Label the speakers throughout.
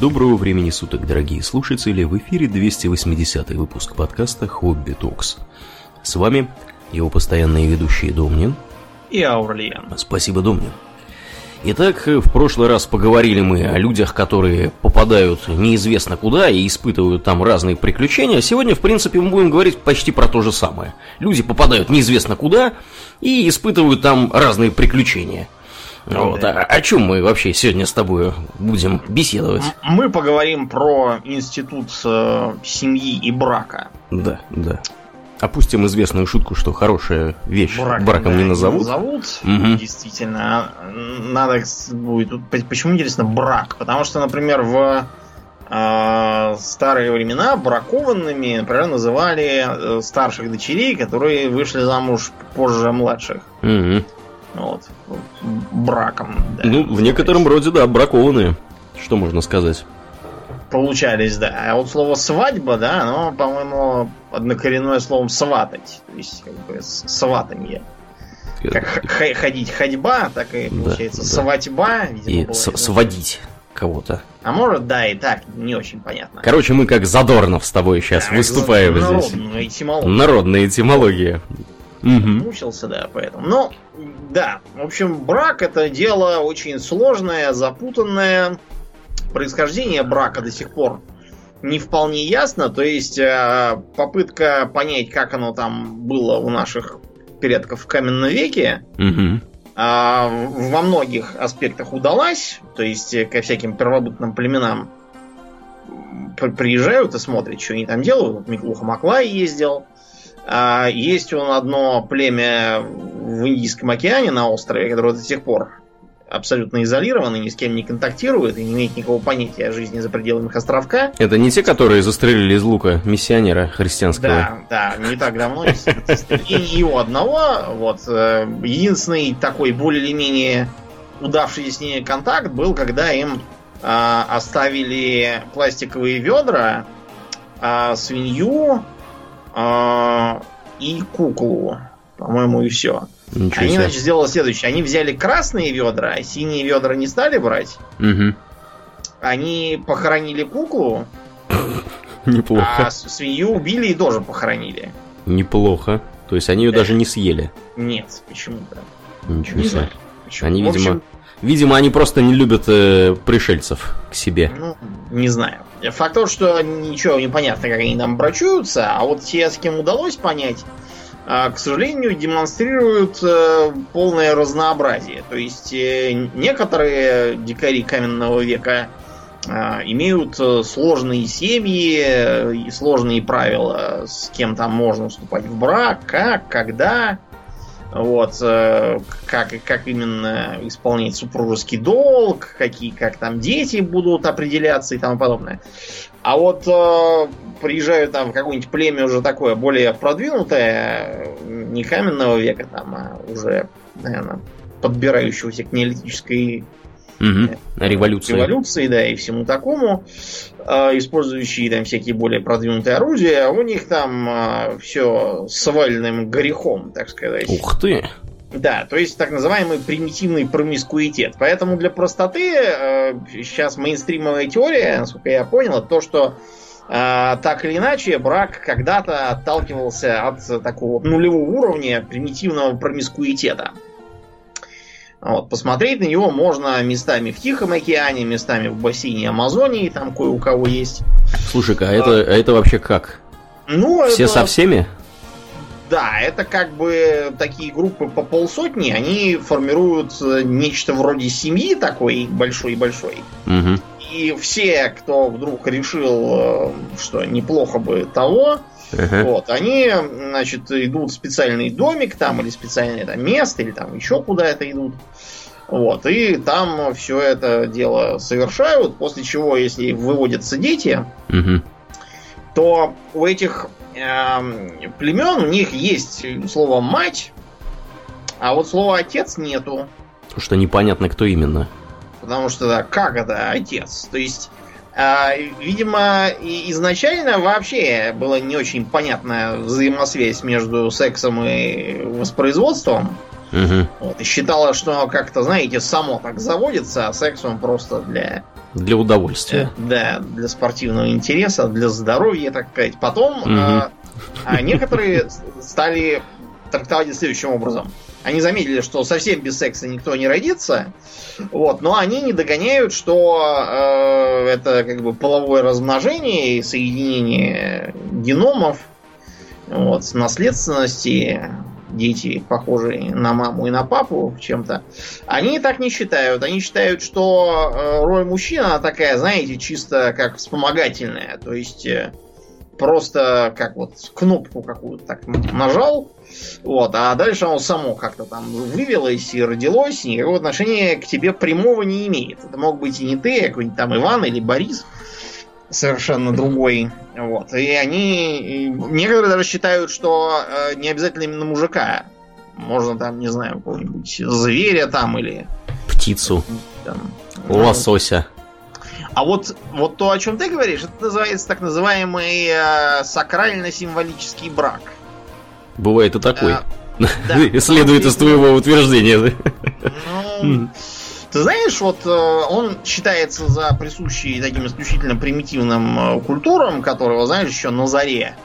Speaker 1: Доброго времени суток, дорогие слушатели! В эфире 280 выпуск подкаста «Хобби Токс». С вами его постоянные ведущие Домнин
Speaker 2: и Аурлиен.
Speaker 1: Спасибо, Домнин. Итак, в прошлый раз поговорили мы о людях, которые попадают неизвестно куда и испытывают там разные приключения. Сегодня, в принципе, мы будем говорить почти про то же самое. Люди попадают неизвестно куда и испытывают там разные приключения – вот. А, о чем мы вообще сегодня с тобой будем беседовать?
Speaker 2: Мы поговорим про институт э, семьи и брака.
Speaker 1: Да, да. Опустим известную шутку, что хорошая вещь браком, браком да, не назовут. Не
Speaker 2: назовут, угу. действительно. Надо будет. Почему интересно брак? Потому что, например, в э, старые времена бракованными, например, называли э, старших дочерей, которые вышли замуж позже младших. Угу. Вот. Браком.
Speaker 1: Да, ну, в некотором роде, да, бракованные. Что можно сказать?
Speaker 2: Получались, да. А вот слово свадьба, да, оно, по-моему, однокоренное словом сватать. То есть, как бы, сватанье. Как ходить ходьба, так и получается да, свадьба.
Speaker 1: Видимо, и с- сводить кого-то.
Speaker 2: А может, да, и так, не очень понятно.
Speaker 1: Короче, мы как Задорнов с тобой сейчас да, выступаем здесь. Народная этимология. Народная этимология.
Speaker 2: Угу. Мучился, да, поэтому. Но, да, в общем, брак это дело очень сложное, запутанное. Происхождение брака до сих пор не вполне ясно. То есть э, попытка понять, как оно там было у наших предков в каменном веке, угу. во многих аспектах удалась. То есть ко всяким первобытным племенам приезжают и смотрят, что они там делают. Вот Миклуха Маклай ездил. А есть он одно племя в Индийском океане на острове, которое до сих пор абсолютно изолировано, ни с кем не контактирует и не имеет никакого понятия о жизни за пределами их островка.
Speaker 1: Это не те, которые застрелили из лука миссионера христианского?
Speaker 2: Да, да, не так давно. И его одного. Вот. Э, единственный такой более или менее удавшийся с ней контакт был, когда им э, оставили пластиковые ведра, э, свинью, а, и куклу. По-моему, и все. Ничего они, значит, сделали следующее. Они взяли красные ведра, а синие ведра не стали брать. Угу. Они похоронили куклу.
Speaker 1: Неплохо.
Speaker 2: А свинью убили и тоже похоронили.
Speaker 1: Неплохо. То есть они ее даже не съели?
Speaker 2: Нет, почему-то.
Speaker 1: Ничего себе. Они, видимо, видимо, они просто не любят э, пришельцев к себе.
Speaker 2: Ну, не знаю. Факт то, что ничего не понятно, как они там брачуются, а вот те, с кем удалось понять, а, к сожалению, демонстрируют э, полное разнообразие. То есть э, некоторые дикари каменного века а, имеют э, сложные семьи и сложные правила, с кем там можно вступать в брак, как, когда. Вот, э, как, как именно исполнять супружеский долг, какие, как там дети будут определяться и тому подобное. А вот э, приезжают там в какое-нибудь племя уже такое более продвинутое, не каменного века там, а уже, наверное, подбирающегося к неолитической
Speaker 1: Угу. Революции.
Speaker 2: Революции, да, и всему такому. Э, использующие там всякие более продвинутые орудия. У них там э, все с вальным грехом, так сказать.
Speaker 1: Ух ты!
Speaker 2: Да, то есть так называемый примитивный промискуитет. Поэтому для простоты э, сейчас мейнстримовая теория, насколько я понял, то, что э, так или иначе брак когда-то отталкивался от такого нулевого уровня примитивного промискуитета. Вот, посмотреть на него можно местами в Тихом океане, местами в бассейне Амазонии, там кое у кого есть.
Speaker 1: Слушай-ка, а, это, а это вообще как? Ну, Все это... со всеми?
Speaker 2: Да, это как бы такие группы по полсотни, они формируют э, нечто вроде семьи такой большой-большой. Угу. И все, кто вдруг решил, э, что неплохо бы того, Uh-huh. Вот, они, значит, идут в специальный домик там, или специальное там, место, или там еще куда-то идут. Вот, и там все это дело совершают, после чего, если выводятся дети, uh-huh. то у этих э, племен у них есть слово мать, а вот слова отец нету.
Speaker 1: Потому что непонятно, кто именно.
Speaker 2: Потому что, да, как это отец? То есть видимо, изначально вообще была не очень понятная взаимосвязь между сексом и воспроизводством. Угу. Вот, и считала, что как-то, знаете, само так заводится, а секс он просто для
Speaker 1: Для удовольствия.
Speaker 2: Да, для спортивного интереса, для здоровья, так сказать. Потом угу. а, а некоторые стали трактовать следующим образом. Они заметили, что совсем без секса никто не родится, вот, но они не догоняют, что э, это как бы половое размножение и соединение геномов, вот, наследственности, дети, похожие на маму и на папу чем-то, они так не считают. Они считают, что э, роль мужчины, она такая, знаете, чисто как вспомогательная. То есть э, просто как вот кнопку какую-то так нажал, вот, а дальше оно само как-то там вывелось и родилось, и никакого отношения к тебе прямого не имеет. Это мог быть и не ты, а какой-нибудь там Иван или Борис совершенно другой. Вот. И они... Некоторые даже считают, что э, не обязательно именно мужика. Можно там, не знаю, какого-нибудь зверя там или...
Speaker 1: Птицу. Там, Лосося.
Speaker 2: А вот, вот то, о чем ты говоришь, это называется так называемый э, сакрально-символический брак.
Speaker 1: Бывает и такой. А, да, Следует из твоего утверждения.
Speaker 2: Ну, ты знаешь, вот э, он считается за присущий таким исключительно примитивным э, культурам, которого, знаешь, еще на заре.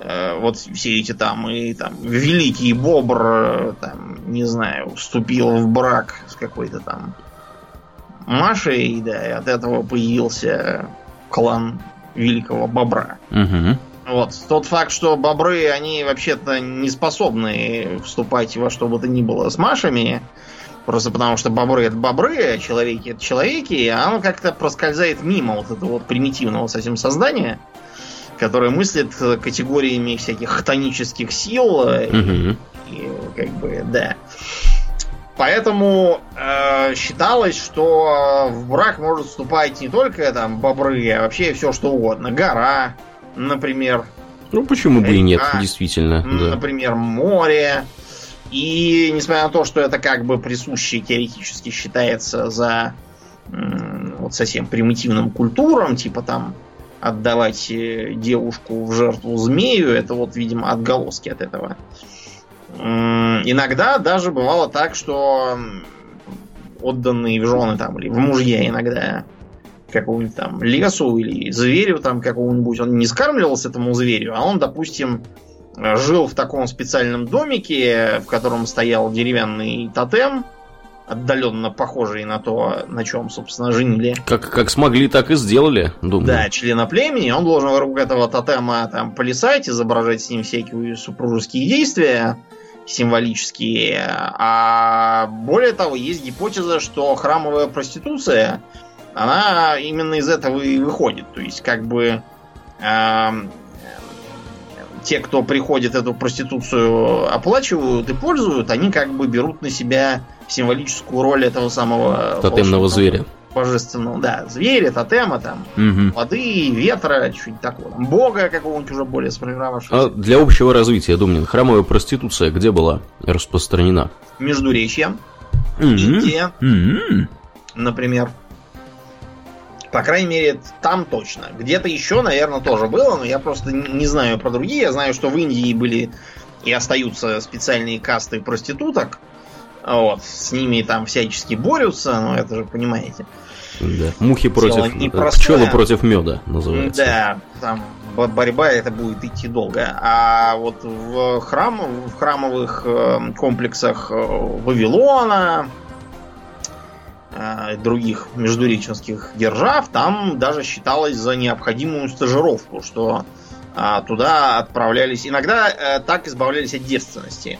Speaker 2: Э, вот все эти там, и там, великий бобр, там, не знаю, вступил в брак с какой-то там Машей, да, и от этого появился клан великого бобра.
Speaker 1: Угу.
Speaker 2: Вот. Тот факт, что бобры, они вообще-то не способны вступать во что бы то ни было с Машами, Просто потому что бобры это бобры, а человеки это человеки, а оно как-то проскользает мимо вот этого вот примитивного совсем создания, которое мыслит категориями всяких хтонических сил. Угу. И, и как бы, да. Поэтому э, считалось, что в брак может вступать не только там бобры, а вообще все что угодно. Гора, например.
Speaker 1: Ну почему бы и нет, действительно.
Speaker 2: Например, да. море. И несмотря на то, что это как бы присуще теоретически считается за вот совсем примитивным культурам, типа там отдавать э, девушку в жертву змею, это вот, видимо, отголоски от этого. Иногда даже бывало так, что отданные в жены там или в мужья иногда какому-нибудь там лесу или зверю там какому-нибудь, он не скармливался этому зверю, а он, допустим, жил в таком специальном домике, в котором стоял деревянный тотем, отдаленно похожий на то, на чем, собственно, женили.
Speaker 1: Как, как смогли, так и сделали, думаю.
Speaker 2: Да, члена племени. Он должен вокруг этого тотема там плясать, изображать с ним всякие супружеские действия символические. А более того, есть гипотеза, что храмовая проституция, она именно из этого и выходит. То есть, как бы э, те, кто приходит эту проституцию оплачивают и пользуют, они как бы берут на себя символическую роль этого самого
Speaker 1: тотемного зверя.
Speaker 2: Божественного, да, зверя, тотема, там, угу. воды, ветра, что-нибудь такое. Там, бога какого-нибудь уже более сформировавшегося.
Speaker 1: А для общего развития, Думнин, храмовая проституция где была распространена?
Speaker 2: Междуречье, угу. Индия, угу. например. По крайней мере, там точно. Где-то еще, наверное, тоже было, но я просто не знаю про другие. Я знаю, что в Индии были и остаются специальные касты проституток. Вот, с ними там всячески борются, но это же понимаете.
Speaker 1: Да. Мухи против пчелы против меда называется.
Speaker 2: Да, там борьба это будет идти долго. А вот в храм, в храмовых э, комплексах э, Вавилона, Э, других междуреченских держав, там даже считалось за необходимую стажировку, что а, туда отправлялись. Иногда а, так избавлялись от девственности.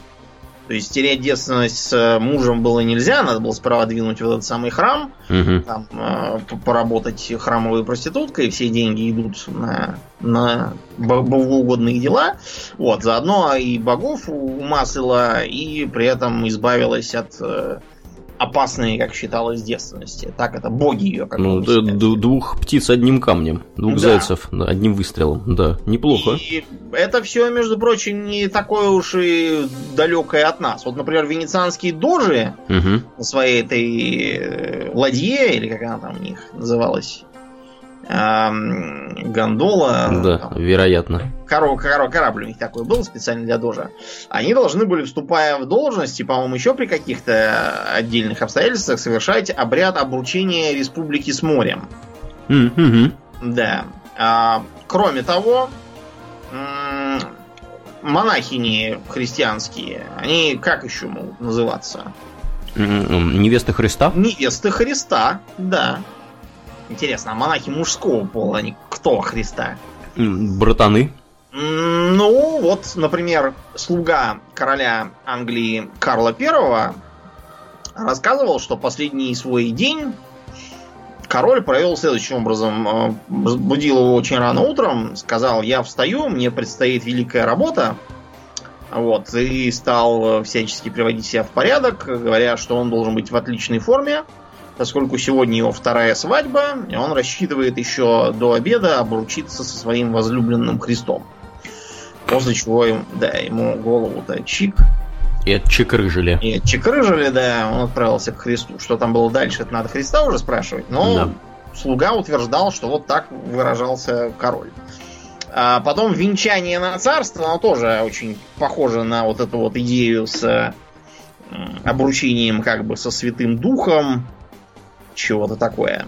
Speaker 2: То есть терять девственность с мужем было нельзя, надо было справа двинуть в этот самый храм, угу. там, э, поработать храмовой проституткой, все деньги идут на, на богоугодные дела. Вот, заодно и богов умаслила, и при этом избавилась от э, опасные, как считалось, девственности. Так это боги ее как
Speaker 1: Ну, да, двух птиц одним камнем, двух да. зайцев одним выстрелом. Да, неплохо.
Speaker 2: И это все, между прочим, не такое уж и далекое от нас. Вот, например, венецианские дожи угу. на своей этой э, ладье, или как она там у них называлась, гондола.
Speaker 1: Да, там, вероятно.
Speaker 2: Коров, коров, корабль у них такой был специально для дожа. Они должны были, вступая в должность, и, по-моему, еще при каких-то отдельных обстоятельствах, совершать обряд обручения республики с морем.
Speaker 1: Мгм.
Speaker 2: Да. А, кроме того, монахини христианские, они как еще могут называться?
Speaker 1: Невеста Христа?
Speaker 2: Невесты Христа, да. Интересно, а монахи мужского пола, они кто Христа?
Speaker 1: Братаны?
Speaker 2: Ну, вот, например, слуга короля Англии Карла I рассказывал, что последний свой день король провел следующим образом. Э, Будил его очень рано утром, сказал, я встаю, мне предстоит великая работа. Вот, и стал э, всячески приводить себя в порядок, говоря, что он должен быть в отличной форме, поскольку сегодня его вторая свадьба, и он рассчитывает еще до обеда обручиться со своим возлюбленным Христом. После чего, да, ему голову-то чик,
Speaker 1: И отчекрыжили.
Speaker 2: и чекрыжили, да, он отправился к Христу. Что там было дальше, это надо Христа уже спрашивать. Но
Speaker 1: Да.
Speaker 2: слуга утверждал, что вот так выражался король. А потом венчание на царство, оно тоже очень похоже на вот эту вот идею с обручением как бы со Святым Духом. Чего-то такое.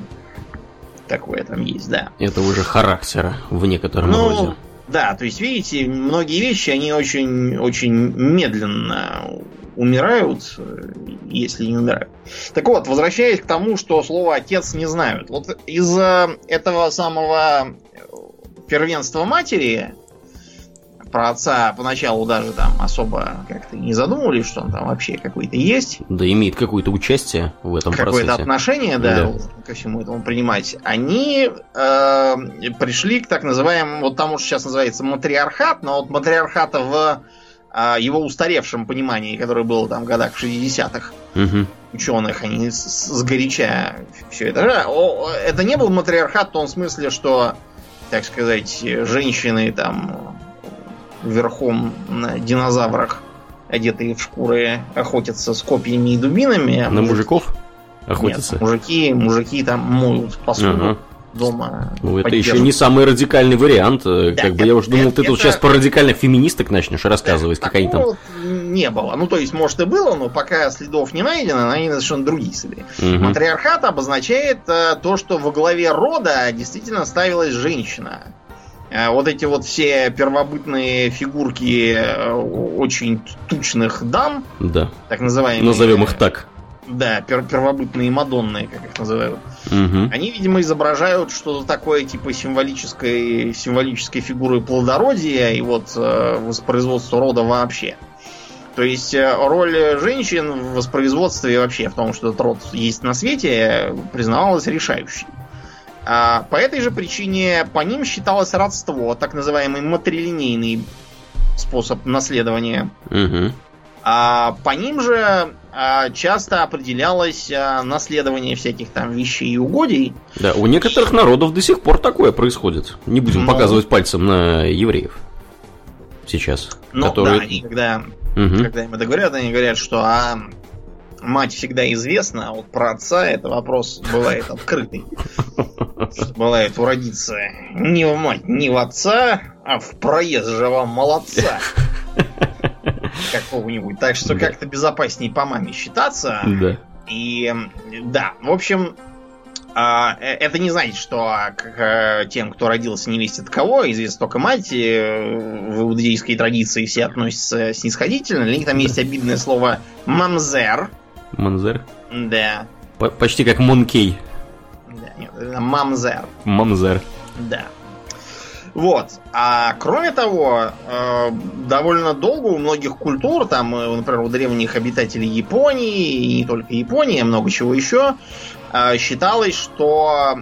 Speaker 2: Такое там есть, да.
Speaker 1: Это уже характер в некотором
Speaker 2: Ну,
Speaker 1: роде.
Speaker 2: да, то есть, видите, многие вещи, они очень, очень медленно умирают, если не умирают. Так вот, возвращаясь к тому, что слово отец не знают. Вот из-за этого самого первенства матери про отца поначалу даже там особо как-то не задумывались, что он там вообще какой-то есть
Speaker 1: Да имеет какое-то участие в этом
Speaker 2: какое-то
Speaker 1: процессе.
Speaker 2: отношение, да,
Speaker 1: Да.
Speaker 2: ко всему этому принимать, они э, пришли к так называемому, вот тому, что сейчас называется матриархат, но вот матриархата в э, его устаревшем понимании, которое было там в годах 60-х
Speaker 1: Мгм.
Speaker 2: ученых, они с- сгоряча все это. же. О, Это не был матриархат в том смысле, что, так сказать, женщины там верхом на динозаврах, одетые в шкуры, охотятся с копьями и дубинами. а
Speaker 1: На
Speaker 2: мужики-
Speaker 1: мужиков охотятся?
Speaker 2: нет, мужики, мужики там моют посуду
Speaker 1: Ага.
Speaker 2: дома.
Speaker 1: Ну, это еще не самый радикальный вариант. э,
Speaker 2: Да,
Speaker 1: как бы я уже
Speaker 2: это-
Speaker 1: думал, ты тут
Speaker 2: это-
Speaker 1: сейчас про радикальных феминисток начнешь рассказывать, как они там.
Speaker 2: Такого не было. Ну, то есть, может, и было, но пока следов не найдено, они совершенно другие следы.
Speaker 1: Мгм.
Speaker 2: Матриархат обозначает э, то, что во главе рода действительно ставилась женщина. Э, Вот эти вот все первобытные фигурки э, очень тучных дам,
Speaker 1: Да.
Speaker 2: так называемые.
Speaker 1: Назовем их так.
Speaker 2: Да, пер- первобытные мадонны, как их называют.
Speaker 1: Мгм.
Speaker 2: Они, видимо, изображают что-то такое типа символической, символической фигуры плодородия и вот э, воспроизводства рода вообще. То есть э, роль женщин в воспроизводстве вообще в том, что этот род есть на свете, э, признавалась решающей. А по этой же причине по ним считалось родство, так называемый матрилинейный способ наследования.
Speaker 1: Мгм.
Speaker 2: А по ним же а, часто определялось а, наследование всяких там вещей и угодий.
Speaker 1: Да, у некоторых народов до сих пор такое происходит. Не будем
Speaker 2: Ну.
Speaker 1: показывать пальцем на евреев. Сейчас.
Speaker 2: Но
Speaker 1: которые...
Speaker 2: да, они когда,
Speaker 1: Мгм.
Speaker 2: когда им это говорят, они говорят, что а, мать всегда известна, а вот про отца это вопрос бывает открытый. Бывает уродиться не в мать, не в отца, а в проезжего молодца. Какого-нибудь. Так что
Speaker 1: Да.
Speaker 2: как-то безопаснее по маме считаться.
Speaker 1: Да.
Speaker 2: И да, в общем, а, э, это не значит, что а, к тем, кто родился невесть от кого, известна только мать, э, в иудейской традиции все относятся снисходительно. Для них там есть обидное слово мамзер.
Speaker 1: Манзер.
Speaker 2: Да.
Speaker 1: По- почти как Монкей.
Speaker 2: Да, нет, мамзер.
Speaker 1: Мамзер.
Speaker 2: Да. Вот. А кроме того, э, довольно долго у многих культур, там, э, например, у древних обитателей Японии, и не только Японии, а много чего еще, э, считалось, что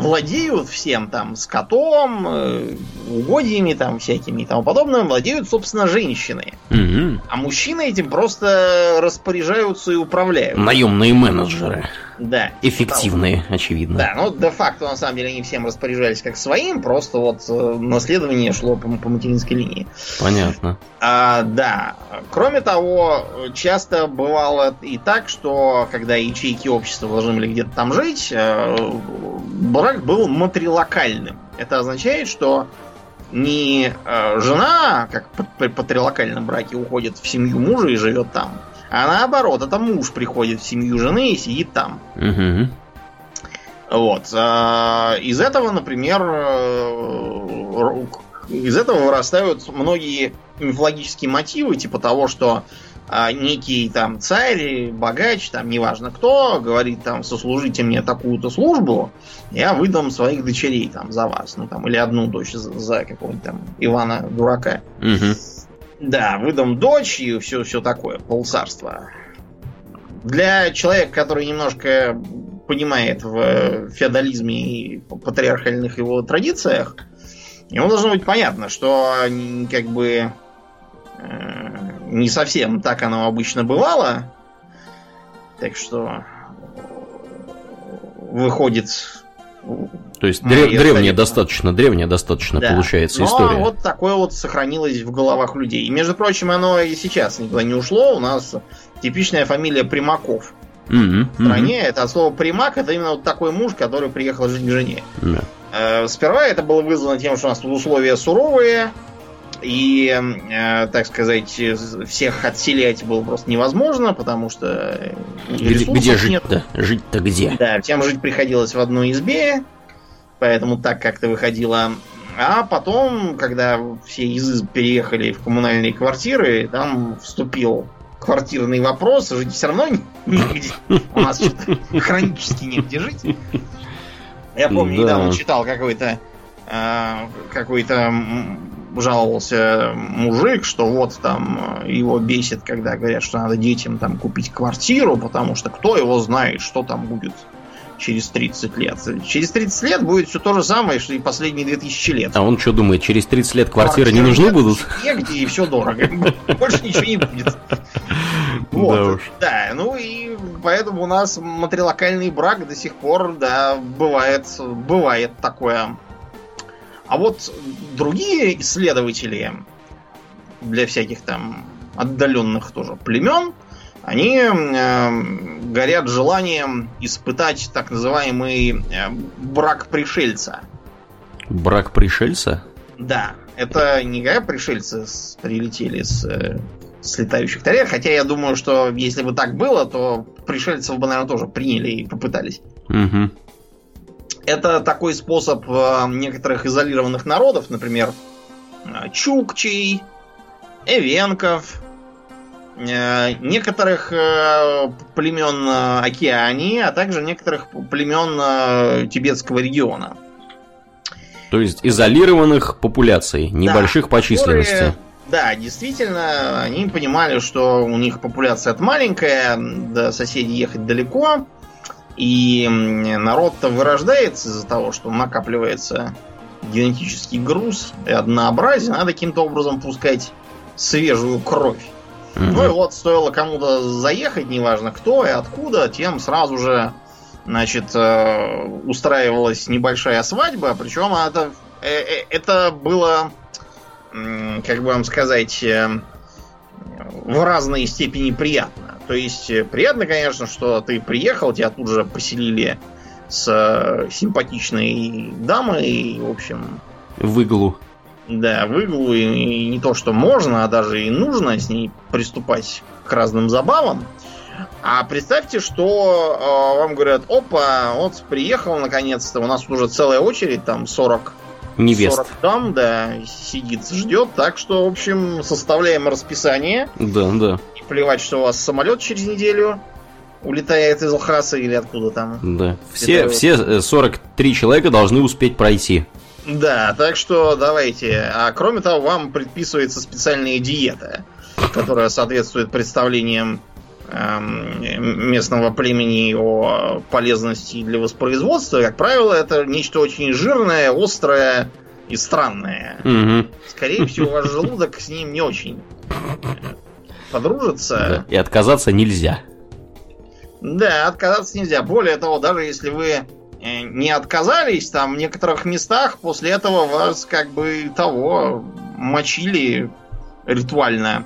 Speaker 2: владеют всем там скотом, э, угодьями там всякими и тому подобным, владеют, собственно, женщины.
Speaker 1: Мгм.
Speaker 2: А мужчины этим просто распоряжаются и управляют.
Speaker 1: Наемные менеджеры.
Speaker 2: Да.
Speaker 1: Эффективные, очевидно.
Speaker 2: Да, ну де-факто на самом деле они всем распоряжались как своим, просто вот э, наследование шло по, по материнской линии.
Speaker 1: Понятно.
Speaker 2: А, да, кроме того, часто бывало и так, что когда ячейки общества должны были где-то там жить, э, брак был матрилокальным. Это означает, что не э, жена, как при патрилокальном браке, уходит в семью мужа и живет там, а наоборот, это муж приходит в семью жены и сидит там.
Speaker 1: Мгм.
Speaker 2: Вот. А, из этого, например, э, из этого вырастают многие мифологические мотивы, типа того, что а, некий там царь, богач, там неважно кто, говорит там, сослужите мне такую-то службу, я выдам своих дочерей там за вас, ну там, или одну дочь за, за какого-нибудь там Ивана Дурака.
Speaker 1: Угу.
Speaker 2: Да, выдам дочь и все, все такое, полцарства. Для человека, который немножко понимает в феодализме и патриархальных его традициях, ему должно быть понятно, что как бы э, не совсем так оно обычно бывало. Так что выходит...
Speaker 1: То есть древ, древняя достаточно, древняя достаточно да. получается
Speaker 2: Но
Speaker 1: история.
Speaker 2: вот такое вот сохранилось в головах людей. И, между прочим, оно и сейчас никуда не ушло. У нас типичная фамилия Примаков. Mm-hmm. В стране mm-hmm. это от слова примак, это именно вот такой муж, который приехал жить к жене. Yeah. Э, сперва это было вызвано тем, что у нас тут условия суровые, и, э, так сказать, всех отселять было просто невозможно, потому что
Speaker 1: где, где жить-то? Жить-то где?
Speaker 2: Да, всем жить приходилось в одной избе, поэтому так как-то выходило. А потом, когда все из изб переехали в коммунальные квартиры, там вступил квартирный вопрос, жить все равно негде. У нас что-то хронически негде жить. Я помню, да. недавно читал какой-то э, какой-то жаловался мужик, что вот там э, его бесит, когда говорят, что надо детям там купить квартиру, потому что кто его знает, что там будет через 30 лет. Через 30 лет будет все то же самое, что и последние 2000 лет.
Speaker 1: А он что думает, через 30 лет квартиры, квартиры не нужны будут?
Speaker 2: Негде, и все дорого. Больше ничего не будет. Вот. Да, ну и поэтому у нас матрилокальный брак до сих пор, да, бывает, бывает такое. А вот другие исследователи для всяких там отдаленных тоже племен, они э, горят желанием испытать так называемый э, брак пришельца.
Speaker 1: Брак пришельца?
Speaker 2: Да, это не говоря пришельцы с, прилетели с, э, с летающих тарелок, хотя я думаю, что если бы так было, то пришельцев бы, наверное, тоже приняли и попытались.
Speaker 1: Угу.
Speaker 2: Это такой способ э, некоторых изолированных народов, например, э, чукчей, эвенков, э, некоторых племен Океании, а также некоторых племен Тибетского региона.
Speaker 1: То есть изолированных популяций, небольших да, по численности. Которые,
Speaker 2: да, действительно, они понимали, что у них популяция маленькая, до соседей ехать далеко. И народ-то вырождается из-за того, что накапливается генетический груз и однообразие, надо каким-то образом пускать свежую кровь. Mm-hmm. Ну и вот стоило кому-то заехать, неважно кто и откуда, тем сразу же, значит, э, устраивалась небольшая свадьба, причем это, э, э, это было, как бы вам сказать, в разной степени приятно. То есть э, приятно, конечно, что ты приехал, тебя тут же поселили с э, симпатичной дамой, и, в общем...
Speaker 1: В иглу.
Speaker 2: Да, в иглу, и, и не то, что можно, а даже и нужно с ней приступать к разным забавам. А представьте, что э, вам говорят, опа, вот приехал наконец-то, у нас уже целая очередь, там 40
Speaker 1: Невест. 40
Speaker 2: дам, да, сидит, ждет. Так что, в общем, составляем расписание.
Speaker 1: Да, да
Speaker 2: плевать, что у вас самолет через неделю улетает из Лхаса или откуда там.
Speaker 1: Да. Все, Это... все 43 э, человека должны успеть пройти.
Speaker 2: Да, так что давайте. А кроме того, вам предписывается специальная диета, которая соответствует представлениям местного племени о полезности для воспроизводства. Как правило, это нечто очень жирное, острое и странное.
Speaker 1: Угу.
Speaker 2: Скорее всего, ваш желудок с ним не очень подружатся. Да.
Speaker 1: И отказаться нельзя.
Speaker 2: Да, отказаться нельзя. Более того, даже если вы э, не отказались, там в некоторых местах после этого вас как бы того мочили ритуально,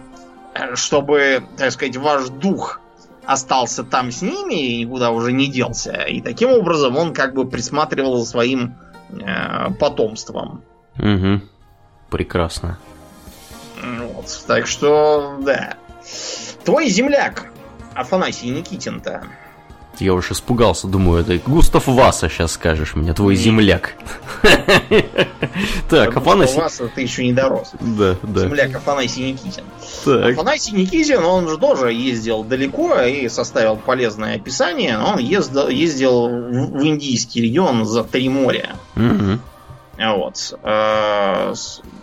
Speaker 2: чтобы, так сказать, ваш дух остался там с ними и никуда уже не делся. И таким образом он как бы присматривал за своим э, потомством.
Speaker 1: Угу. Прекрасно.
Speaker 2: Вот. Так что, да. Твой земляк, Афанасий Никитин-то,
Speaker 1: Я уж испугался, думаю, это Густав Васа сейчас скажешь мне, твой земляк.
Speaker 2: Так, Афанасий... Васа ты еще не дорос.
Speaker 1: Да, да.
Speaker 2: Земляк Афанасий Никитин. Афанасий Никитин, он же тоже ездил далеко и составил полезное описание. Он ездил, ездил в индийский регион за три моря. Вот. Э,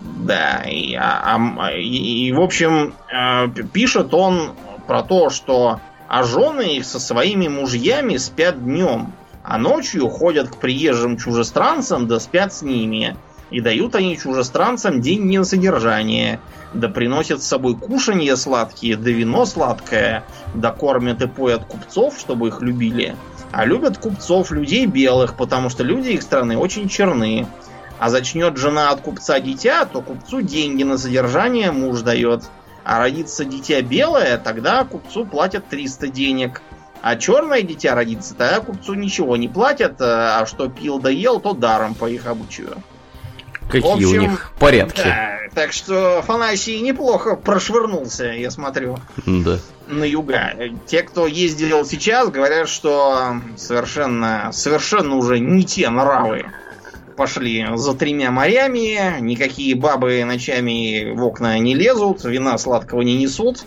Speaker 2: да, и, а, а, и, и в общем, э, пишет он про то, что а жены их со своими мужьями спят днем, а ночью ходят к приезжим чужестранцам да спят с ними. И дают они чужестранцам деньги на содержание, да приносят с собой кушанье сладкие, да вино сладкое, да кормят и поят купцов, чтобы их любили. А любят купцов людей белых, потому что люди их страны очень черные. А зачнет жена от купца дитя, то купцу деньги на содержание муж дает. А родится дитя белое, тогда купцу платят 300 денег. А черное дитя родится, тогда купцу ничего не платят, э, а что пил да ел, то даром по их обучию.
Speaker 1: Какие общем, у них порядки.
Speaker 2: Да, так что Фанасий неплохо прошвырнулся, я смотрю.
Speaker 1: Да.
Speaker 2: На юга. Те, кто ездил сейчас, говорят, что совершенно, совершенно уже не те нравы пошли за тремя морями, никакие бабы ночами в окна не лезут, вина сладкого не несут,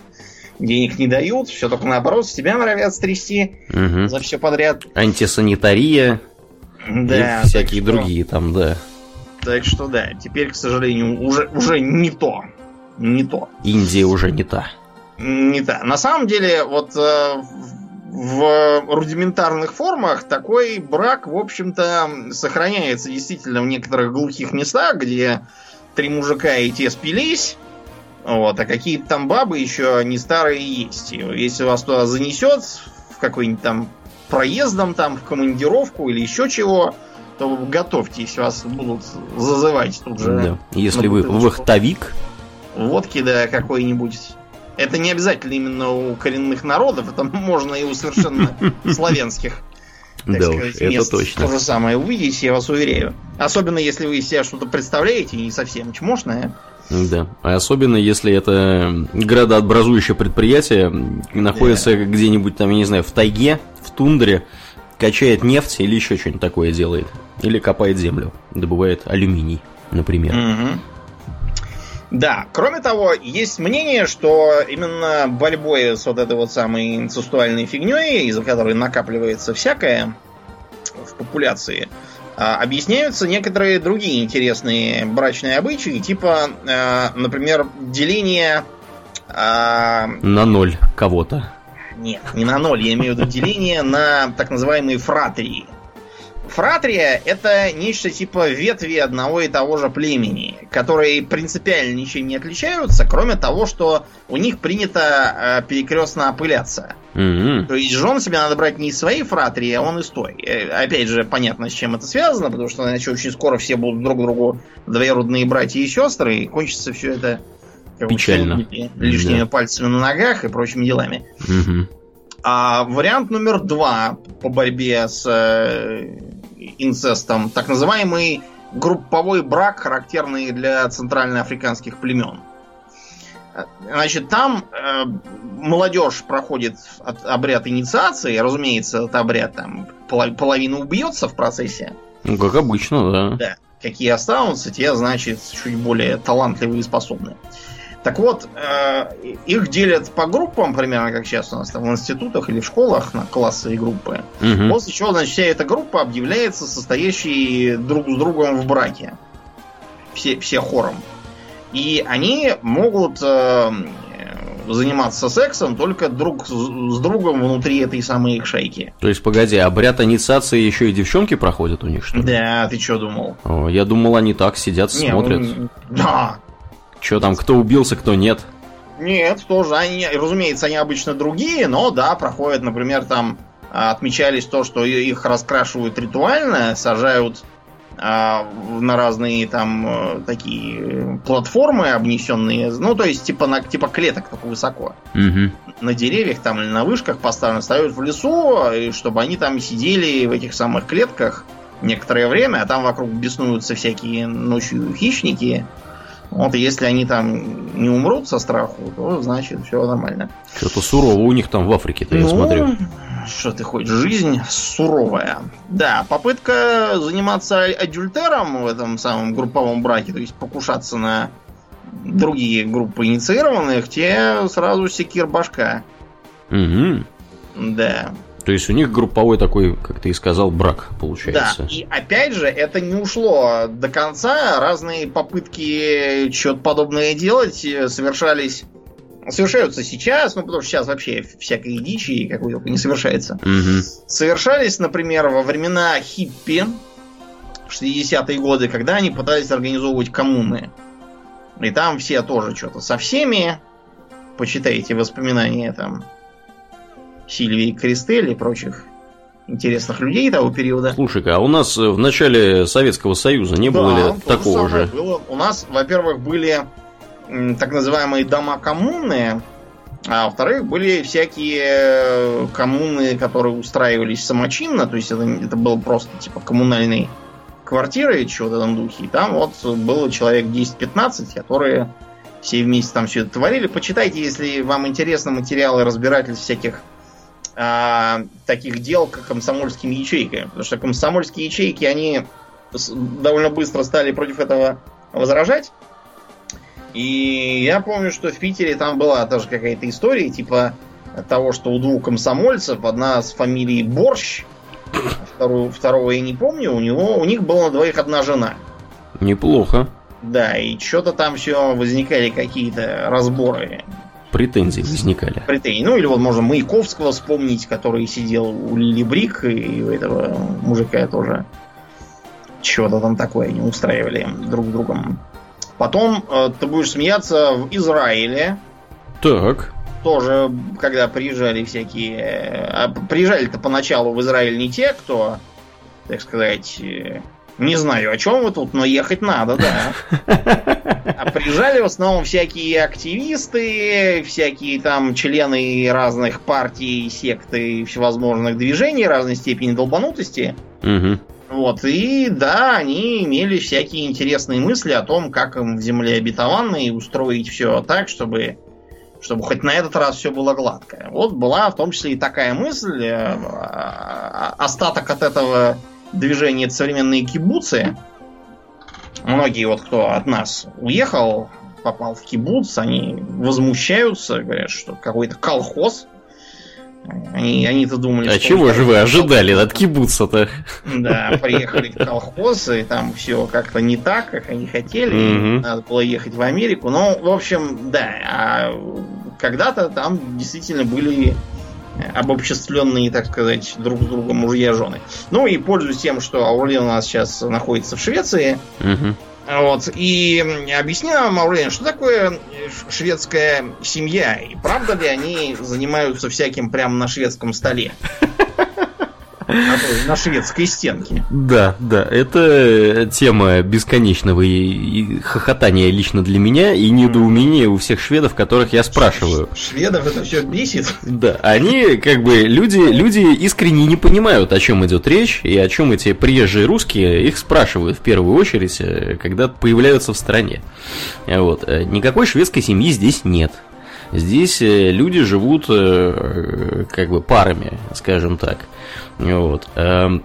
Speaker 2: денег не дают, все только наоборот, с тебя норовят стрясти угу. за все подряд.
Speaker 1: Антисанитария да, и всякие что, другие там, да.
Speaker 2: Так что да, теперь, к сожалению, уже, уже не то. Не то.
Speaker 1: Индия уже не та.
Speaker 2: Не та. На самом деле, вот э, в рудиментарных формах такой брак, в общем-то, сохраняется действительно в некоторых глухих местах, где три мужика и те спились, вот, а какие-то там бабы еще не старые есть. И если вас туда занесет в какой-нибудь там проездом, там, в командировку или еще чего, то готовьтесь, вас будут зазывать тут же. Да.
Speaker 1: Если вы вахтовик.
Speaker 2: Водки, да, какой-нибудь это не обязательно именно у коренных народов, это можно и у совершенно славянских
Speaker 1: так да сказать, это мест точно.
Speaker 2: То же самое увидите, я вас уверяю. Особенно если вы из себя что-то представляете, не совсем чмошное.
Speaker 1: Да, а особенно если это градообразующее предприятие находится да. где-нибудь там, я не знаю, в тайге, в тундре, качает нефть или еще что-нибудь такое делает. Или копает землю, добывает алюминий, например. Угу.
Speaker 2: Да, кроме того, есть мнение, что именно борьбой с вот этой вот самой инцестуальной фигней, из-за которой накапливается всякое в популяции, а, объясняются некоторые другие интересные брачные обычаи, типа, а, например, деление...
Speaker 1: А, на ноль кого-то.
Speaker 2: Нет, не на ноль, я имею в виду деление на так называемые фратрии. Фратрия это нечто типа ветви одного и того же племени, которые принципиально ничем не отличаются, кроме того, что у них принято э, перекрестно опыляться. Mm-hmm. То есть жен себе надо брать не из своей фратрии, а он из той. Э, опять же, понятно, с чем это связано, потому что иначе очень скоро все будут друг другу двоюродные братья и сестры, и кончится все это
Speaker 1: Печально.
Speaker 2: лишними да. пальцами на ногах и прочими делами. Mm-hmm. А вариант номер два по борьбе с э, инцестом, так называемый групповой брак, характерный для центральноафриканских племен. Значит, там э, молодежь проходит от, обряд инициации, разумеется, этот обряд там половина убьется в процессе.
Speaker 1: Ну, как обычно, да.
Speaker 2: Да. Какие останутся, те, значит, чуть более талантливые и способные. Так вот, э, их делят по группам, примерно как сейчас у нас там в институтах или в школах на классы и группы. Угу. После чего, значит, вся эта группа объявляется состоящей друг с другом в браке. Все, все хором. И они могут э, заниматься сексом только друг с, с другом внутри этой самой их шейки.
Speaker 1: То есть, погоди, обряд инициации еще и девчонки проходят у них, что ли?
Speaker 2: Да, ты что думал?
Speaker 1: О, я думал, они так сидят, Не, смотрят. Он...
Speaker 2: Да,
Speaker 1: что там, кто убился, кто нет?
Speaker 2: Нет, тоже. Они, разумеется, они обычно другие, но да, проходят, например, там а, отмечались то, что их раскрашивают ритуально, сажают а, на разные там э, такие платформы обнесенные, ну то есть типа на типа клеток только высоко.
Speaker 1: Угу.
Speaker 2: На деревьях там или на вышках поставлены, ставят в лесу, и чтобы они там сидели в этих самых клетках некоторое время, а там вокруг беснуются всякие ночью хищники, вот если они там не умрут со страху, то значит все нормально.
Speaker 1: Что-то сурово у них там в Африке-то, ну, я смотрю.
Speaker 2: что ты хочешь, жизнь суровая. Да, попытка заниматься адюльтером в этом самом групповом браке, то есть покушаться на другие группы инициированных, те сразу секир башка.
Speaker 1: Угу.
Speaker 2: Да.
Speaker 1: То есть у них групповой такой, как ты и сказал, брак получается.
Speaker 2: Да, и опять же, это не ушло до конца. Разные попытки что-то подобное делать совершались совершаются сейчас, ну потому что сейчас вообще всякой дичи какой только не совершается.
Speaker 1: Угу.
Speaker 2: Совершались, например, во времена хиппи, в 60-е годы, когда они пытались организовывать коммуны. И там все тоже что-то со всеми. Почитайте воспоминания там Сильвии Кристель и прочих интересных людей того периода.
Speaker 1: Слушай-ка, а у нас в начале Советского Союза не
Speaker 2: Да,
Speaker 1: было ли такого же?
Speaker 2: было. У нас, во-первых, были так называемые дома коммуны, а во-вторых, были всякие э, коммуны, которые устраивались самочинно, то есть это, это был просто типа коммунальные квартиры, чего в этом духе. И там вот было человек 10-15, которые все вместе там все это творили. Почитайте, если вам интересны материалы разбирательств всяких а, таких дел, как комсомольскими ячейками. Потому что комсомольские ячейки, они довольно быстро стали против этого возражать. И я помню, что в Питере там была тоже какая-то история, типа того, что у двух комсомольцев, одна с фамилией Борщ, вторую, второго я не помню, у него у них была на двоих одна жена.
Speaker 1: Неплохо.
Speaker 2: Да, и что-то там все возникали какие-то разборы
Speaker 1: Претензии возникали.
Speaker 2: претензий. Ну, или вот можно Маяковского вспомнить, который сидел у Лили Брик, и у этого мужика тоже чего-то там такое не устраивали друг с другом. Потом, э, ты будешь смеяться, в Израиле
Speaker 1: Так.
Speaker 2: тоже, когда приезжали всякие... э, а приезжали-то поначалу в Израиль не те, кто, так сказать, э, не знаю, о чем вы тут, но ехать надо, да. А приезжали в основном всякие активисты, всякие там члены разных партий, секты, всевозможных движений разной степени долбанутости.
Speaker 1: Угу.
Speaker 2: Вот, и да, они имели всякие интересные мысли о том, как им в земле обетованной устроить все так, чтобы, чтобы хоть на этот раз все было гладко. Вот была в том числе и такая мысль, э, а- остаток от этого движения это современные кибуцы. Многие вот кто от нас уехал, попал в кибуц, они возмущаются, говорят, что какой-то колхоз. Они, они-то думали,
Speaker 1: А
Speaker 2: что
Speaker 1: чего же вы ожидали от кибуца-то?
Speaker 2: да, приехали в колхоз, и там все как-то не так, как они хотели.
Speaker 1: Мгм.
Speaker 2: Надо было ехать в Америку. Ну, в общем, да. А когда-то там действительно были обобществленные, так сказать, друг с другом мужья жены. Ну и пользуясь тем, что Аурлин у нас сейчас находится в Швеции,
Speaker 1: Мгм.
Speaker 2: вот, и объясни нам, Аурлин, что такое шведская семья? И правда ли они занимаются всяким прямо на шведском столе? На шведской стенке.
Speaker 1: Да, да, это тема бесконечного и, и хохотания лично для меня и недоумения у всех шведов, которых я спрашиваю.
Speaker 2: Шведов это все бесит.
Speaker 1: Да, они как бы люди, люди искренне не понимают, о чем идет речь и о чем эти приезжие русские их спрашивают в первую очередь, э, когда появляются в стране. Вот. э, Никакой шведской семьи здесь нет. Здесь э, люди живут как бы парами, скажем так. Вот. Эм,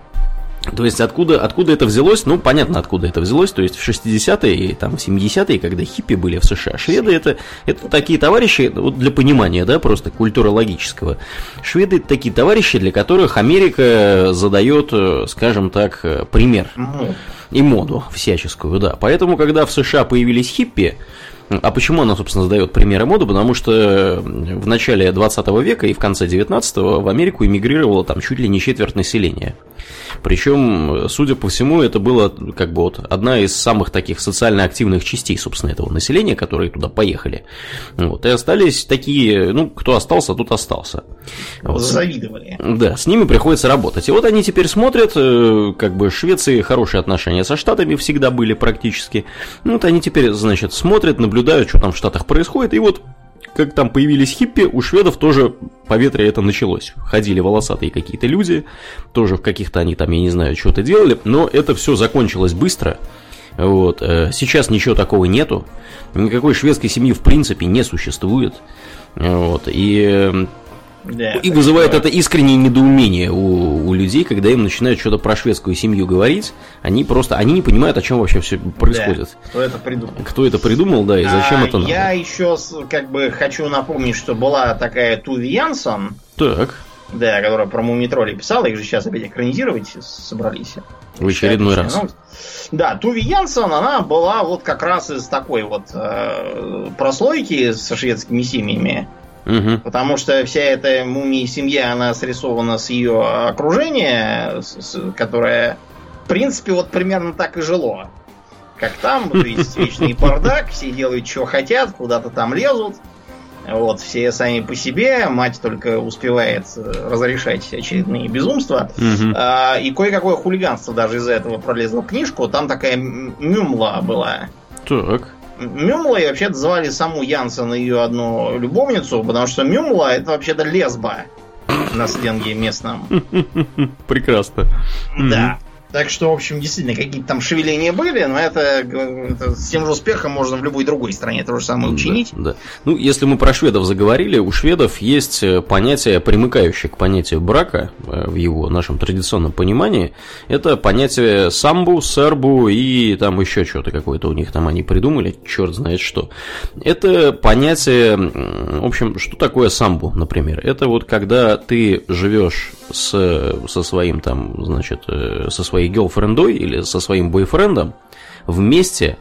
Speaker 1: То есть откуда, откуда это взялось? Ну, понятно, откуда это взялось. То есть в 60-е и там, в 70-е, когда хиппи были в США, шведы это, это такие товарищи, вот для понимания, да, просто культурологического. Шведы это такие товарищи, для которых Америка задает, э, скажем так, э, пример и моду всяческую, да. Поэтому, когда в США появились хиппи, а почему она, собственно, сдает примеры моду? Потому что в начале 20 века и в конце 19 в Америку эмигрировало там чуть ли не четверть населения. Причем, судя по всему, это было как бы вот одна из самых таких социально активных частей, собственно, этого населения, которые туда поехали. Вот. И остались такие, ну, кто остался, тот остался. Вот.
Speaker 2: завидовали.
Speaker 1: Да, с ними приходится работать. И вот они теперь смотрят, э, как бы Швеции хорошие отношения со Штатами всегда были практически. Ну вот они теперь, значит, смотрят, наблюдают, что там в Штатах происходит. И вот как там появились хиппи, у шведов тоже по ветре это началось. Ходили волосатые какие-то люди, тоже в каких-то они там, я не знаю, что-то делали, но это все закончилось быстро. Вот. э, Сейчас ничего такого нету. Никакой шведской семьи в принципе не существует. Вот. И Да, и вызывает что... это искреннее недоумение у, у людей, когда им начинают что-то про шведскую семью говорить. Они просто, они не понимают, о чем вообще все происходит.
Speaker 2: Да, кто это придумал?
Speaker 1: Кто это придумал, да, и зачем
Speaker 2: а,
Speaker 1: это надо.
Speaker 2: Я еще как бы хочу напомнить, что была такая Туви Янсон.
Speaker 1: Так.
Speaker 2: Да, которая про Мумитроли писала, их же сейчас опять экранизировать собрались.
Speaker 1: В очередной раз. Ну,
Speaker 2: да, Туви Янсон, она была вот как раз из такой вот э, прослойки со шведскими семьями. Угу. Потому что вся эта мумия семья, она срисована с ее окружения, с, с, которое, в принципе, вот примерно так и жило. Как там, то есть вечный бардак, все делают, что хотят, куда-то там лезут. Вот, все сами по себе, мать только успевает э, разрешать очередные безумства. Угу. А, и кое-какое хулиганство даже из-за этого пролезло в книжку. Там такая мюмла была.
Speaker 1: Так.
Speaker 2: Мюмлой вообще-то звали саму Янсен и ее одну любовницу, потому что Мюмла это вообще-то лесба на сленге местном.
Speaker 1: Прекрасно.
Speaker 2: Да. Так что, в общем, действительно, какие-то там шевеления были, но это, это с тем же успехом можно в любой другой стране то же самое учинить.
Speaker 1: Да, да. Ну, если мы про шведов заговорили, у шведов есть э, понятие, примыкающее к понятию брака э, в его нашем традиционном понимании. Это понятие самбу, сербу и там еще что-то какое-то у них там они придумали, черт знает что. Это понятие, в общем, что такое самбу, например? Это вот когда ты живешь с, со своим там, значит, э, со своей гелфрендой или со своим бойфрендом вместе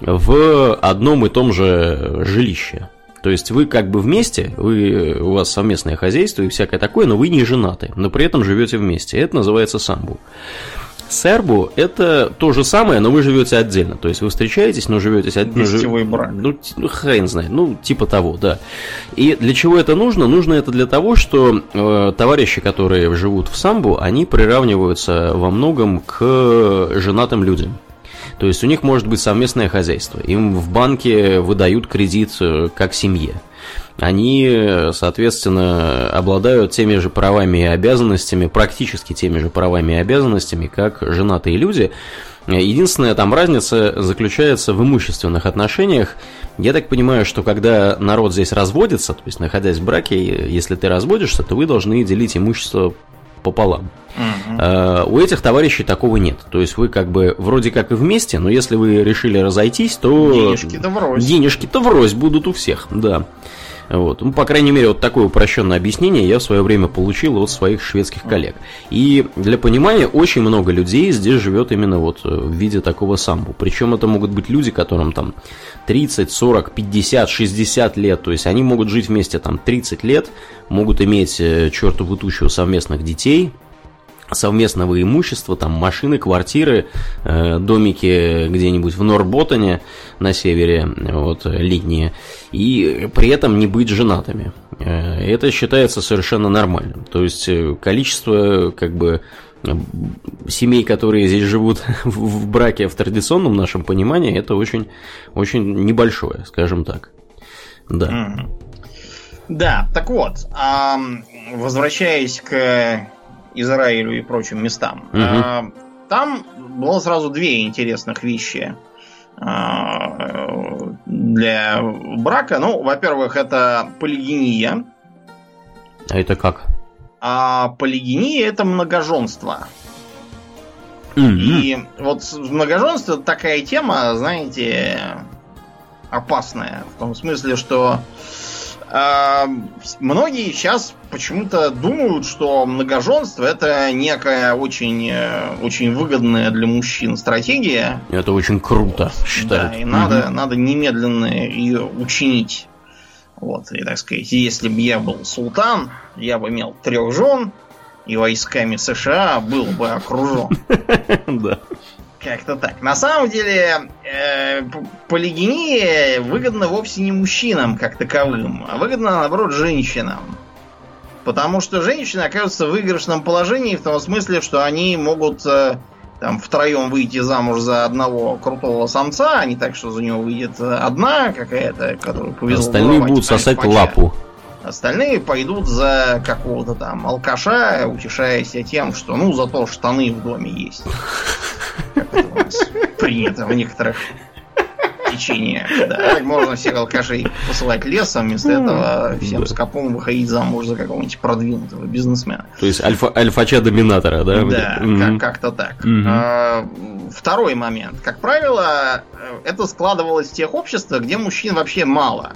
Speaker 1: в одном и том же жилище. То есть вы как бы вместе, вы, у вас совместное хозяйство и всякое такое, но вы не женаты, но при этом живете вместе. Это называется самбу. Сербу это то же самое, но вы живете отдельно. То есть вы встречаетесь, но живете отдельно.
Speaker 2: Гостевой брак.
Speaker 1: Ну, ну, хрен знает. Ну, типа того, да. И для чего это нужно? Нужно это для того, что э, товарищи, которые живут в самбу, они приравниваются во многом к женатым людям. То есть у них может быть совместное хозяйство. Им в банке выдают кредит э, как семье они, соответственно, обладают теми же правами и обязанностями, практически теми же правами и обязанностями, как женатые люди. Единственная там разница заключается в имущественных отношениях. Я так понимаю, что когда народ здесь разводится, то есть находясь в браке, если ты разводишься, то вы должны делить имущество пополам. Угу. у этих товарищей такого нет. То есть вы как бы вроде как и вместе, но если вы решили разойтись, то
Speaker 2: денежки-то врозь.
Speaker 1: Денежки-то врозь будут у всех, да. Вот. Ну, по крайней мере, вот такое упрощенное объяснение я в свое время получил от своих шведских коллег. И для понимания, очень много людей здесь живет именно вот э, в виде такого самбу. Причем это могут быть люди, которым там 30, 40, 50, 60 лет. То есть они могут жить вместе там 30 лет, могут иметь э, чертову тучу совместных детей, совместного имущества, там машины, квартиры, э, домики где-нибудь в Норботтоне на севере, вот, летние, и при этом не быть женатыми. Э, это считается совершенно нормальным. То есть э, количество, как бы, семей, которые здесь живут в браке в традиционном нашем понимании, это очень, очень небольшое, скажем так. Да.
Speaker 2: Да, так вот, возвращаясь к Израилю и прочим местам. Угу. Там было сразу две интересных вещи а, для брака. Ну, во-первых, это полигения.
Speaker 1: А это как?
Speaker 2: А полигения это многоженство. Mm-hmm. И вот многоженство такая тема, знаете, опасная. В том смысле, что э, многие сейчас почему-то думают, что многоженство это некая очень, э, очень выгодная для мужчин стратегия.
Speaker 1: Это очень круто, считают.
Speaker 2: Да, и угу. надо, надо немедленно ее учинить. Вот, и так сказать, если бы я был султан, я бы имел трех жен, и войсками США был бы окружен. Да. Как-то так. На самом деле, э, полигения выгодна вовсе не мужчинам как таковым, а выгодна, наоборот, женщинам. Потому что женщины оказываются в выигрышном положении в том смысле, что они могут э, там втроем выйти замуж за одного крутого самца, а не так, что за него выйдет одна какая-то, которую повезло.
Speaker 1: Остальные будут сосать пача. лапу.
Speaker 2: Остальные пойдут за какого-то там алкаша, утешаясь тем, что ну зато штаны в доме есть. Как это у нас принято в некоторых течение. Да, так можно всех алкашей посылать лесом, вместо этого всем скопом выходить замуж за какого-нибудь продвинутого бизнесмена.
Speaker 1: То есть альфа, альфача-доминатора, да?
Speaker 2: Да, как- как-то так. А, Второй момент. Как правило, это складывалось в тех обществах, где мужчин вообще мало.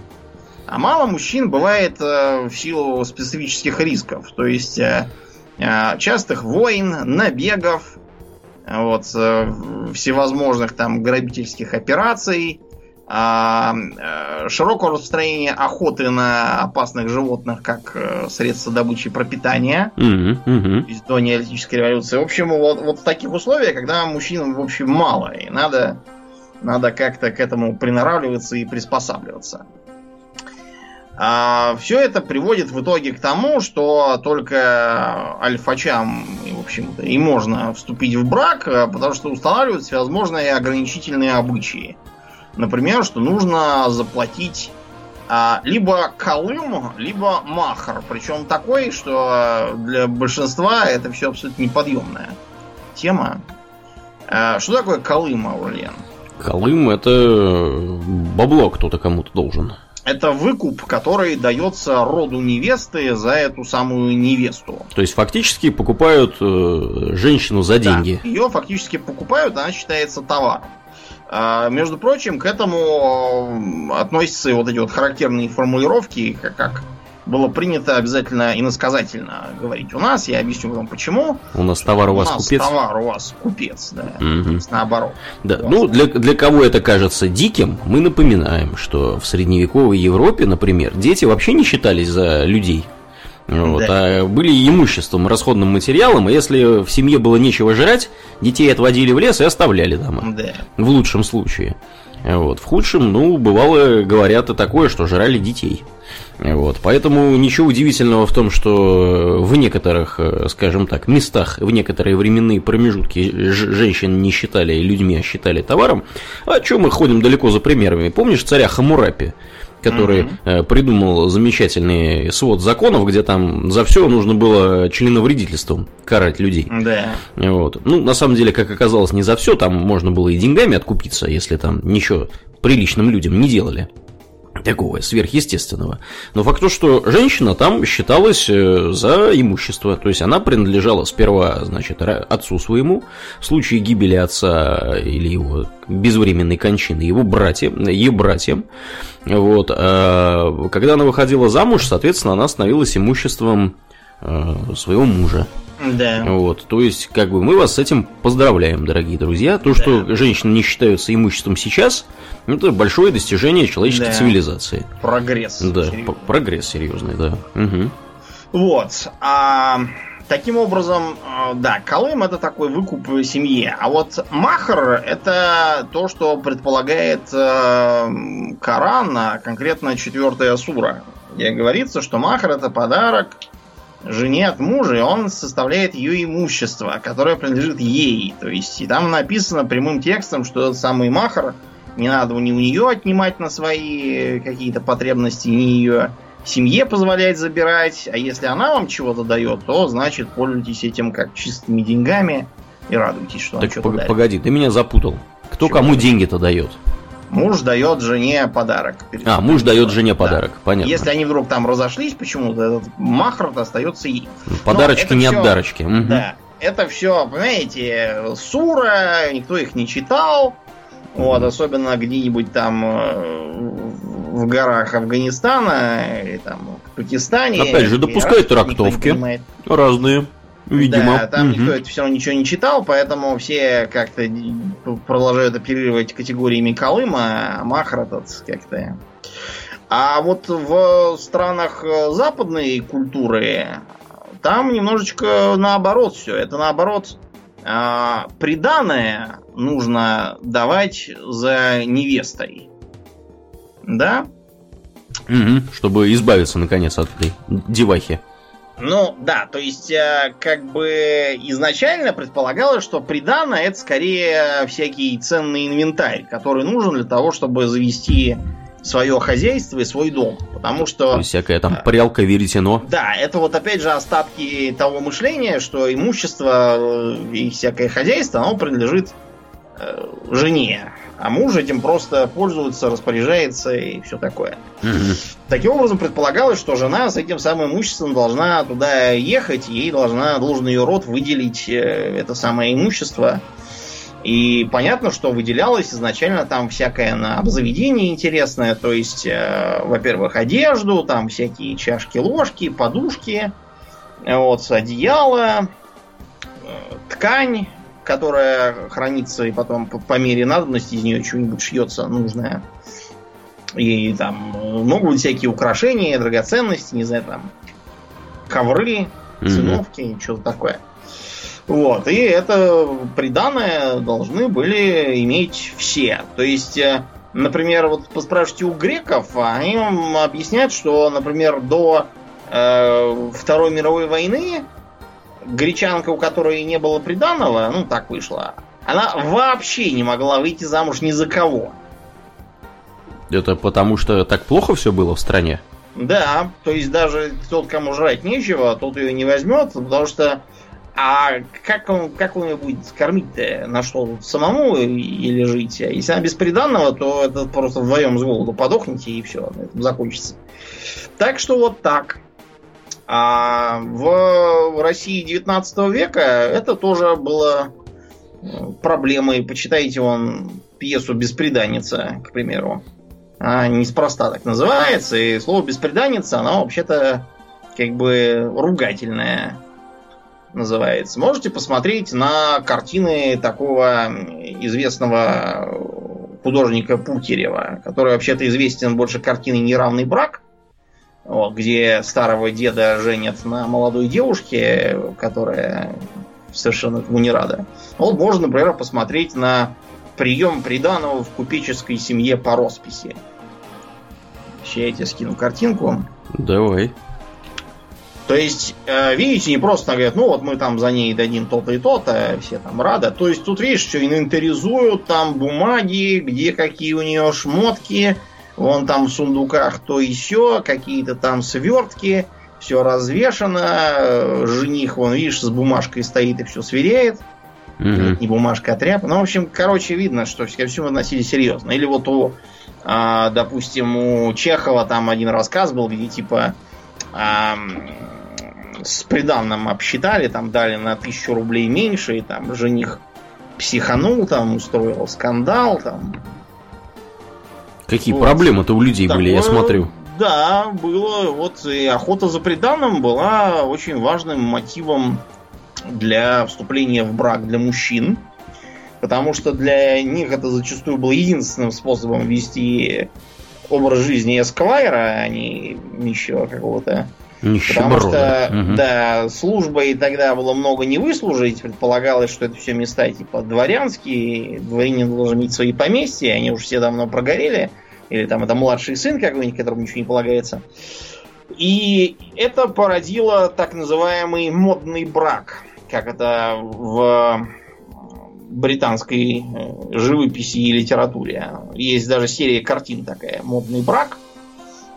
Speaker 2: А мало мужчин бывает э, в силу специфических рисков. То есть э, э, частых войн, набегов, вот, э, всевозможных там грабительских операций, а, э, широкого распространения охоты на опасных животных как средство добычи пропитания то есть до неолитической революции. В общем, вот, вот в таких условиях, когда мужчин, в общем, мало, и надо, надо как-то к этому приноравливаться и приспосабливаться. Все это приводит в итоге к тому, что только альфачам, в общем-то, и можно вступить в брак, а, потому что устанавливают всевозможные ограничительные обычаи. Например, что нужно заплатить а, либо колым, либо махар. Причем такой, что для большинства это все абсолютно неподъемная тема. А, что такое колым, Аурлиен?
Speaker 1: Колым это бабло кто-то кому-то должен.
Speaker 2: Это выкуп, который дается роду невесты за эту самую невесту.
Speaker 1: То есть фактически покупают э, женщину за деньги.
Speaker 2: Да, ее фактически покупают, она считается товаром. А, между прочим, к этому относятся и вот эти вот характерные формулировки, как, как было принято обязательно иносказательно говорить у нас. Я объясню вам почему.
Speaker 1: У нас товар у вас
Speaker 2: нас
Speaker 1: купец.
Speaker 2: товар у вас купец, да.
Speaker 1: Мгм.
Speaker 2: Наоборот.
Speaker 1: Да, ну для, для кого это кажется диким, мы напоминаем, что в средневековой Европе, например, дети вообще не считались за людей. Вот, а были имуществом, расходным материалом, и если в семье было нечего жрать, детей отводили в лес и оставляли дома.
Speaker 2: Да.
Speaker 1: В лучшем случае. Вот. В худшем, ну, бывало, говорят и такое, что жрали детей. Вот. Поэтому ничего удивительного в том, что в некоторых, э, скажем так, местах, в некоторые временные промежутки женщин не считали людьми, а считали товаром. А чем мы ходим далеко за примерами? Помнишь царя Хамурапи? который э, придумал замечательный свод законов, где там за все нужно было членовредительством карать людей.
Speaker 2: Да.
Speaker 1: Вот. Ну, на самом деле, как оказалось, не за все, там можно было и деньгами откупиться, если там ничего приличным людям не делали. Такого сверхъестественного. Но факт то, что женщина там считалась э, за имущество. То есть она принадлежала сперва, значит, отцу своему, в случае гибели отца или его безвременной кончины, его братьям, ее братьям. Вот. а когда она выходила замуж, соответственно, она становилась имуществом э, своего мужа.
Speaker 2: Да.
Speaker 1: Вот, то есть, как бы мы вас с этим поздравляем, дорогие друзья. То, что женщины не считаются имуществом сейчас, это большое достижение человеческой
Speaker 2: Да.
Speaker 1: цивилизации.
Speaker 2: Прогресс.
Speaker 1: Да,
Speaker 2: Серьезно.
Speaker 1: п- прогресс серьезный, да. Мгм.
Speaker 2: Вот. А, таким образом, э, да, Колым это такой выкуп семье. А вот Махар это то, что предполагает э, Коран, а конкретно четвертая сура. Где говорится, что Махар это подарок жене от мужа, и он составляет ее имущество, которое принадлежит ей. То есть, и там написано прямым текстом, что этот самый Махар не надо ни у нее отнимать на свои какие-то потребности, ни ее семье позволять забирать, а если она вам чего-то дает, то значит пользуйтесь этим как чистыми деньгами и радуйтесь, что
Speaker 1: Так
Speaker 2: что-то
Speaker 1: пог-
Speaker 2: дарит.
Speaker 1: погоди, ты меня запутал. Кто
Speaker 2: Чего?
Speaker 1: кому деньги-то дает?
Speaker 2: Муж дает жене подарок.
Speaker 1: А, муж дает жене
Speaker 2: Да.
Speaker 1: подарок, понятно.
Speaker 2: Если они вдруг там разошлись почему-то, этот махр остается ей.
Speaker 1: Подарочки
Speaker 2: это
Speaker 1: не
Speaker 2: всё-
Speaker 1: отдарочки. Мгм.
Speaker 2: Да. Это все, понимаете, сура, никто их не читал. Вот, особенно где-нибудь там э, в горах Афганистана или там в Пакистане.
Speaker 1: Опять же, допускают трактовки. Разные, видимо.
Speaker 2: Да, там
Speaker 1: Мгм.
Speaker 2: никто это все равно ничего не читал, поэтому все как-то продолжают оперировать категориями Колыма, а Махр этот как-то... А вот в странах э, западной культуры там немножечко наоборот все. Это наоборот а, приданное нужно давать за невестой. Да?
Speaker 1: Мгм. Чтобы избавиться, наконец, от этой девахи.
Speaker 2: Ну, да, то есть, э, как бы изначально предполагалось, что придано это скорее всякий ценный инвентарь, который нужен для того, чтобы завести свое хозяйство и свой дом. Потому
Speaker 1: То
Speaker 2: что,
Speaker 1: всякая там прялка, веретено.
Speaker 2: да, это вот опять же остатки того мышления, что имущество э, и всякое хозяйство, оно принадлежит э, жене. А муж этим просто пользуется, распоряжается и все такое.
Speaker 1: Мгм.
Speaker 2: Таким образом, предполагалось, что жена с этим самым имуществом должна туда ехать, ей должна, должен ее род выделить э, это самое имущество. И понятно, что выделялось изначально там всякое на обзаведение интересное, то есть, э, во-первых, одежду, там всякие чашки, ложки, подушки, э, вот, одеяло, э, ткань, которая хранится и потом по, по мере надобности из нее что-нибудь шьется нужное. И там э, могут быть всякие украшения, драгоценности, не знаю, там ковры, циновки, что-то такое. Вот, и это приданное должны были иметь все. То есть, э, например, вот поспрашивайте у греков, а они вам объясняют, что, например, до э, Второй мировой войны гречанка, у которой не было приданного, ну так вышло, она вообще не могла выйти замуж ни за кого.
Speaker 1: Это потому что так плохо все было в стране?
Speaker 2: Да, то есть даже тот, кому жрать нечего, тот ее не возьмет, потому что а как он, как он ее будет кормить-то? На что? Самому или жить? А если она без приданного, то это просто вдвоем с голоду подохнете и все, на этом закончится. Так что вот так. А в России 19 века это тоже было э, проблемой. Почитайте он пьесу «Беспреданница», к примеру. Она неспроста так называется, и слово «беспреданница», оно вообще-то как бы ругательное называется. Можете посмотреть на картины такого известного художника Пукерева, который вообще-то известен больше картиной «Неравный брак», вот, где старого деда женят на молодой девушке, которая совершенно этому не рада. Вот можно, например, посмотреть на прием приданого в купеческой семье по росписи. Сейчас я тебе скину картинку.
Speaker 1: Давай.
Speaker 2: То есть, э, видите, не просто говорят, ну вот мы там за ней дадим то-то и то-то, все там рады. То есть тут, видишь, все инвентаризуют, там бумаги, где какие у нее шмотки, вон там в сундуках то и все, какие-то там свертки, все развешано, э, жених, вон, видишь, с бумажкой стоит и все сверяет. Это не бумажка, а тряпка. Ну, в общем, короче, видно, что ко всему относились серьезно. Или вот у, а, допустим, у Чехова там один рассказ был, где типа ам, с приданным обсчитали, там дали на тысячу рублей меньше, и там жених психанул, там устроил скандал, там.
Speaker 1: Какие
Speaker 2: Вот.
Speaker 1: проблемы-то у людей были, я
Speaker 2: Такое,
Speaker 1: смотрю.
Speaker 2: Да, было. Вот и охота за приданным была очень важным мотивом для вступления в брак для мужчин. Потому что для них это зачастую было единственным способом вести образ жизни эсквайра, а не нищего какого-то. Потому что,
Speaker 1: Мгм.
Speaker 2: да, службой тогда было много не выслужить. Предполагалось, что это все места типа дворянские. Дворянин должен иметь свои поместья, они уже все давно прогорели. Или там это младший сын какой-нибудь, которому ничего не полагается. И это породило так называемый модный брак. Как это в британской э, живописи и литературе. Есть даже серия картин такая «Модный брак»,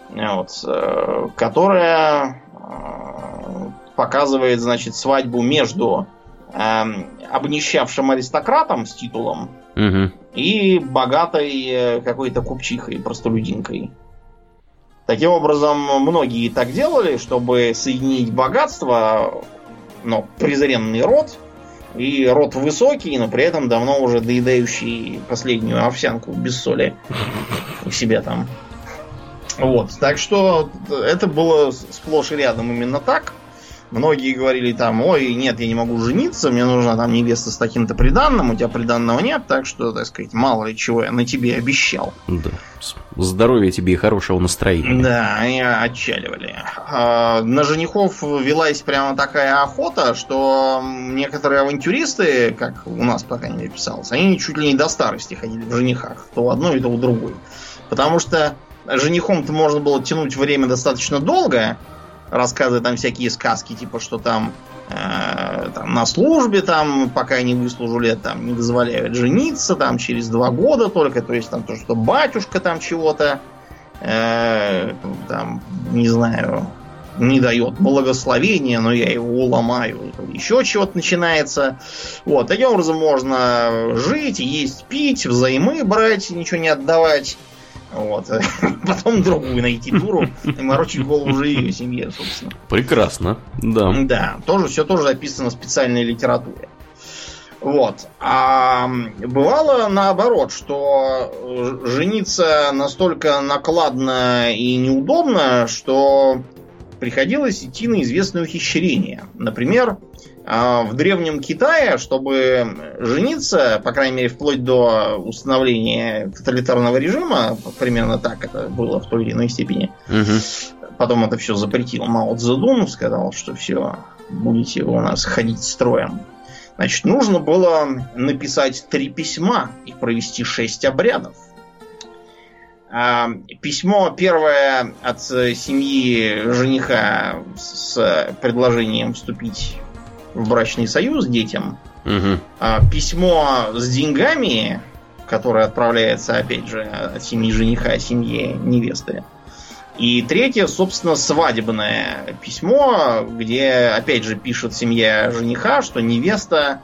Speaker 2: вот, э, которая э, показывает, значит, свадьбу между эм, обнищавшим аристократом с титулом
Speaker 1: Мгм.
Speaker 2: и богатой э, какой-то купчихой, простолюдинкой. Таким образом, многие так делали, чтобы соединить богатство, но презренный род, и род высокий, но при этом давно уже доедающий последнюю овсянку без соли у себя там. Вот, так что это было сплошь и рядом именно так. Многие говорили там, ой, нет, я не могу жениться, мне нужна там невеста с таким-то приданным, у тебя приданного нет, так что, так сказать, мало ли чего я на тебе обещал.
Speaker 1: Да. Здоровья тебе и хорошего настроения.
Speaker 2: Да, они отчаливали. А, На женихов велась прямо такая охота, что некоторые авантюристы, как у нас, по крайней мере, писалось, они чуть ли не до старости ходили в женихах. То у одной, то у другой. Потому что женихом-то можно было тянуть время достаточно долго, рассказывая там всякие сказки, типа, что там, э, там на службе, там, пока не выслужу лет, там, не дозволяют жениться, там, через два года только, то есть там то, что батюшка там чего-то, э, там, не знаю, не дает благословения, но я его уломаю. Еще чего-то начинается. Вот, таким образом можно жить, есть, пить, взаймы брать, ничего не отдавать. Вот. Потом другую найти дуру и морочить голову уже ее семье, собственно.
Speaker 1: Прекрасно, да.
Speaker 2: Да, тоже все тоже записано в специальной литературе. Вот. А бывало наоборот, что жениться настолько накладно и неудобно, что приходилось идти на известное ухищрение. Например, а, в древнем Китае, чтобы жениться, по крайней мере, вплоть до установления тоталитарного режима, примерно так это было в той или иной степени. Угу. Потом это все запретил Мао Цзэдун, сказал, что все, будете у нас ходить строем. Значит, нужно было написать три письма и провести шесть обрядов. А, письмо первое от семьи жениха с предложением вступить в брачный союз детям. Угу. Письмо с деньгами, которое отправляется, опять же, от семьи жениха, семье невесты. И третье, собственно, свадебное письмо, где, опять же, пишет семья жениха, что невеста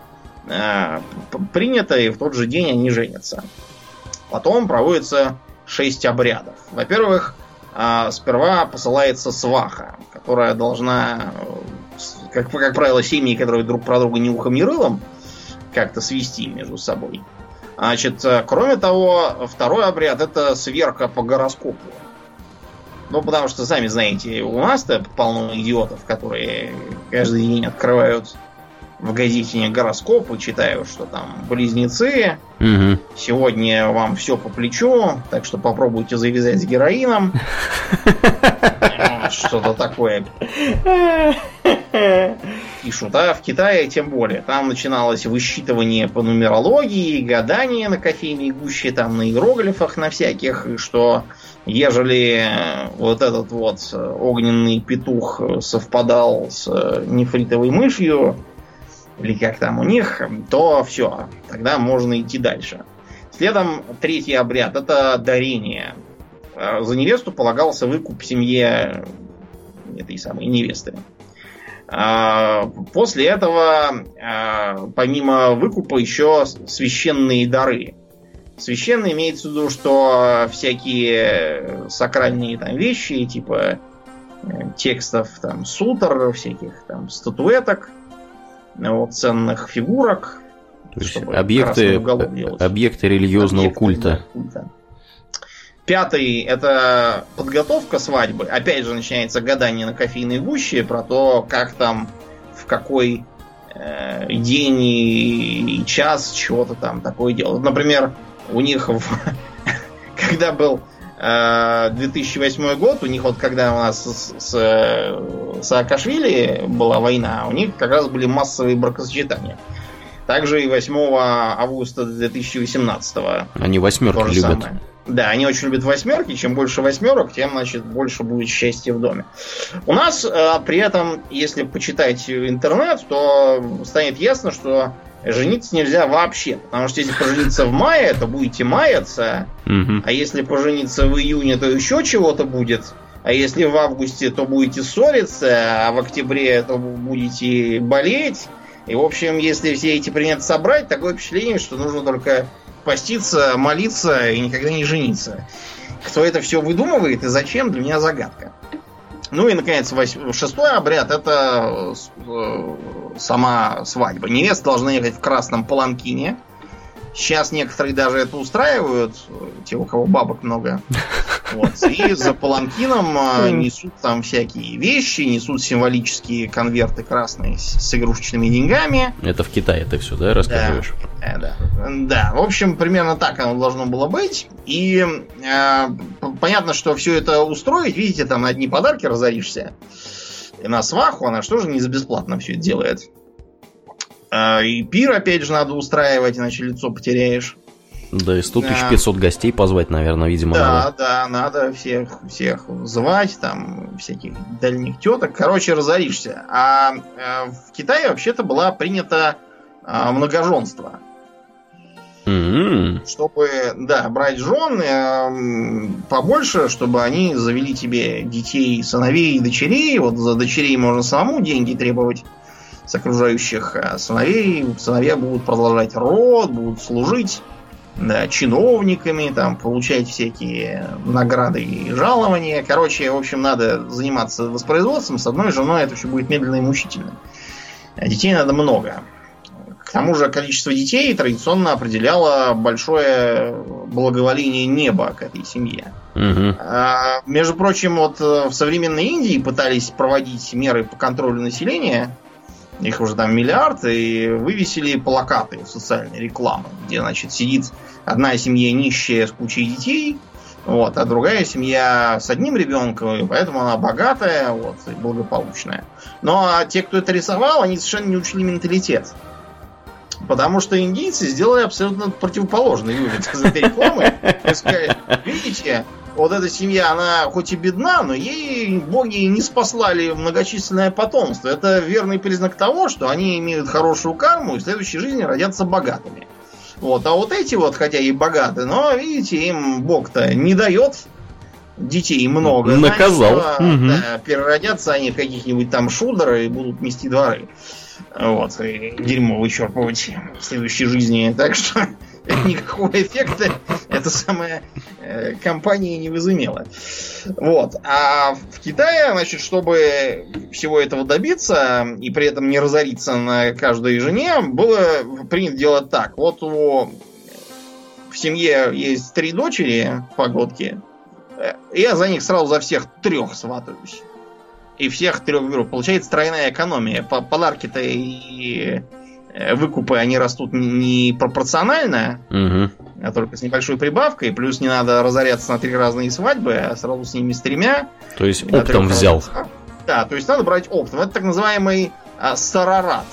Speaker 2: э, принята, и в тот же день они женятся. Потом проводится шесть обрядов. Во-первых, э, сперва посылается сваха, которая должна, как, как правило, семьи, которые друг про друга не ухом, не рылом, как-то свести между собой. Значит, э, кроме того, второй обряд это сверка по гороскопу. Ну, потому что, сами знаете, у нас-то полно идиотов, которые каждый день открывают в газете гороскоп и читают, что там близнецы. Угу. Сегодня вам все по плечу, так что попробуйте завязать с героином. Что-то такое. Пишут, а в Китае тем более. Там начиналось высчитывание по нумерологии, гадание на кофейной гуще, там на иероглифах на всяких, что ежели вот этот вот огненный петух совпадал с нефритовой мышью, или как там у них, то все, тогда можно идти дальше. Следом третий обряд это дарение. А, за невесту полагался выкуп семье этой самой невесты. А, после этого, а, помимо выкупа, еще священные дары. Священные имеется в виду, что всякие сакральные там вещи, типа э, текстов там сутр, всяких там статуэток, вот, ценных фигурок.
Speaker 1: То есть объекты, объекты религиозного объекты, культа. культа.
Speaker 2: Пятый это подготовка свадьбы. Опять же начинается гадание на кофейной гуще про то, как там, в какой э, день и, час чего-то там такое делают. Например, у них, в, когда был э, 2008 год, у них вот когда у нас с, с Саакашвили была война, у них как раз были массовые бракосочетания. Также и 8 августа 2018.
Speaker 1: Они восьмерки любят. Самое.
Speaker 2: Да, они очень любят восьмерки. Чем больше восьмерок, тем, значит, больше будет счастья в доме. У нас э, при этом, если почитать интернет, то станет ясно, что жениться нельзя вообще. Потому что если пожениться в мае, то будете маяться. А если пожениться в июне, то еще чего-то будет. А если в августе, то будете ссориться, а в октябре, то будете болеть. И, в общем, если все эти приметы собрать, такое впечатление, что нужно только поститься, молиться и никогда не жениться. Кто это все выдумывает и зачем, для меня загадка. Ну и, наконец, восьм... шестой обряд это э, сама свадьба. Невеста должна ехать в красном паланкине. Сейчас некоторые даже это устраивают, те, у кого бабок много. Вот. И за паланкином а, несут там всякие вещи, несут символические конверты красные с, с игрушечными деньгами.
Speaker 1: Это в Китае ты все, да, рассказываешь?
Speaker 2: Да, да. да. В общем, примерно так оно должно было быть. И э, понятно, что все это устроить, видите, там на одни подарки разоришься. И на сваху она что же не за бесплатно все это делает. А, и пир, опять же, надо устраивать, иначе лицо потеряешь.
Speaker 1: Да, и 100 тысяч 500 гостей позвать, наверное, видимо,
Speaker 2: да, надо. Да, надо всех, всех звать, там, всяких дальних теток. Короче, разоришься. А, а в Китае вообще-то была принята а, многоженство.
Speaker 1: М-м.
Speaker 2: чтобы, да, брать жен э, побольше, чтобы они завели тебе детей, сыновей и дочерей. Вот за дочерей можно самому деньги требовать с окружающих а сыновей. Сыновья будут продолжать род, будут служить да, чиновниками, там, получать всякие награды и жалования. Короче, в общем, надо заниматься воспроизводством. С одной женой это все будет медленно и мучительно. А детей надо много. К тому же количество детей традиционно определяло большое благоволение неба к этой семье.
Speaker 1: Мгм.
Speaker 2: А, между прочим, вот э, в современной Индии пытались проводить меры по контролю населения. Их уже там миллиард, и вывесили плакаты социальной рекламы, где, значит, сидит одна семья нищая с кучей детей, вот, а другая семья с одним ребенком, и поэтому она богатая, вот, и благополучная. Но а те, кто это рисовал, они совершенно не учили менталитет. Потому что индийцы сделали абсолютно противоположный вывод из этой рекламы. Видите, вот эта семья, она хоть и бедна, но ей боги не спаслали многочисленное потомство. Это верный признак того, что они имеют хорошую карму и в следующей жизни родятся богатыми. Вот, а вот эти вот, хотя и богаты, но, видите, им бог-то не дает детей много.
Speaker 1: Наказал.
Speaker 2: Значит,
Speaker 1: Мгм.
Speaker 2: да, переродятся они в каких-нибудь там шудеры и будут мести дворы. Вот, и дерьмо вычерпывать в следующей жизни. Так что никакого эффекта эта самая э, компания не возымела. Вот. А в Китае, значит, чтобы всего этого добиться и при этом не разориться на каждой жене, было принято делать так. Вот у в семье есть три дочери погодки. э, Я за них сразу за всех трех сватаюсь. И всех трех беру. Получается тройная экономия. По- Подарки-то и э, выкупы, они растут не пропорционально,
Speaker 1: Мгм.
Speaker 2: а только с небольшой прибавкой. Плюс не надо разоряться на три разные свадьбы, а сразу с ними с тремя.
Speaker 1: То есть оптом взял.
Speaker 2: разных. Да, то есть надо брать оптом. Это так называемый а, сарарат.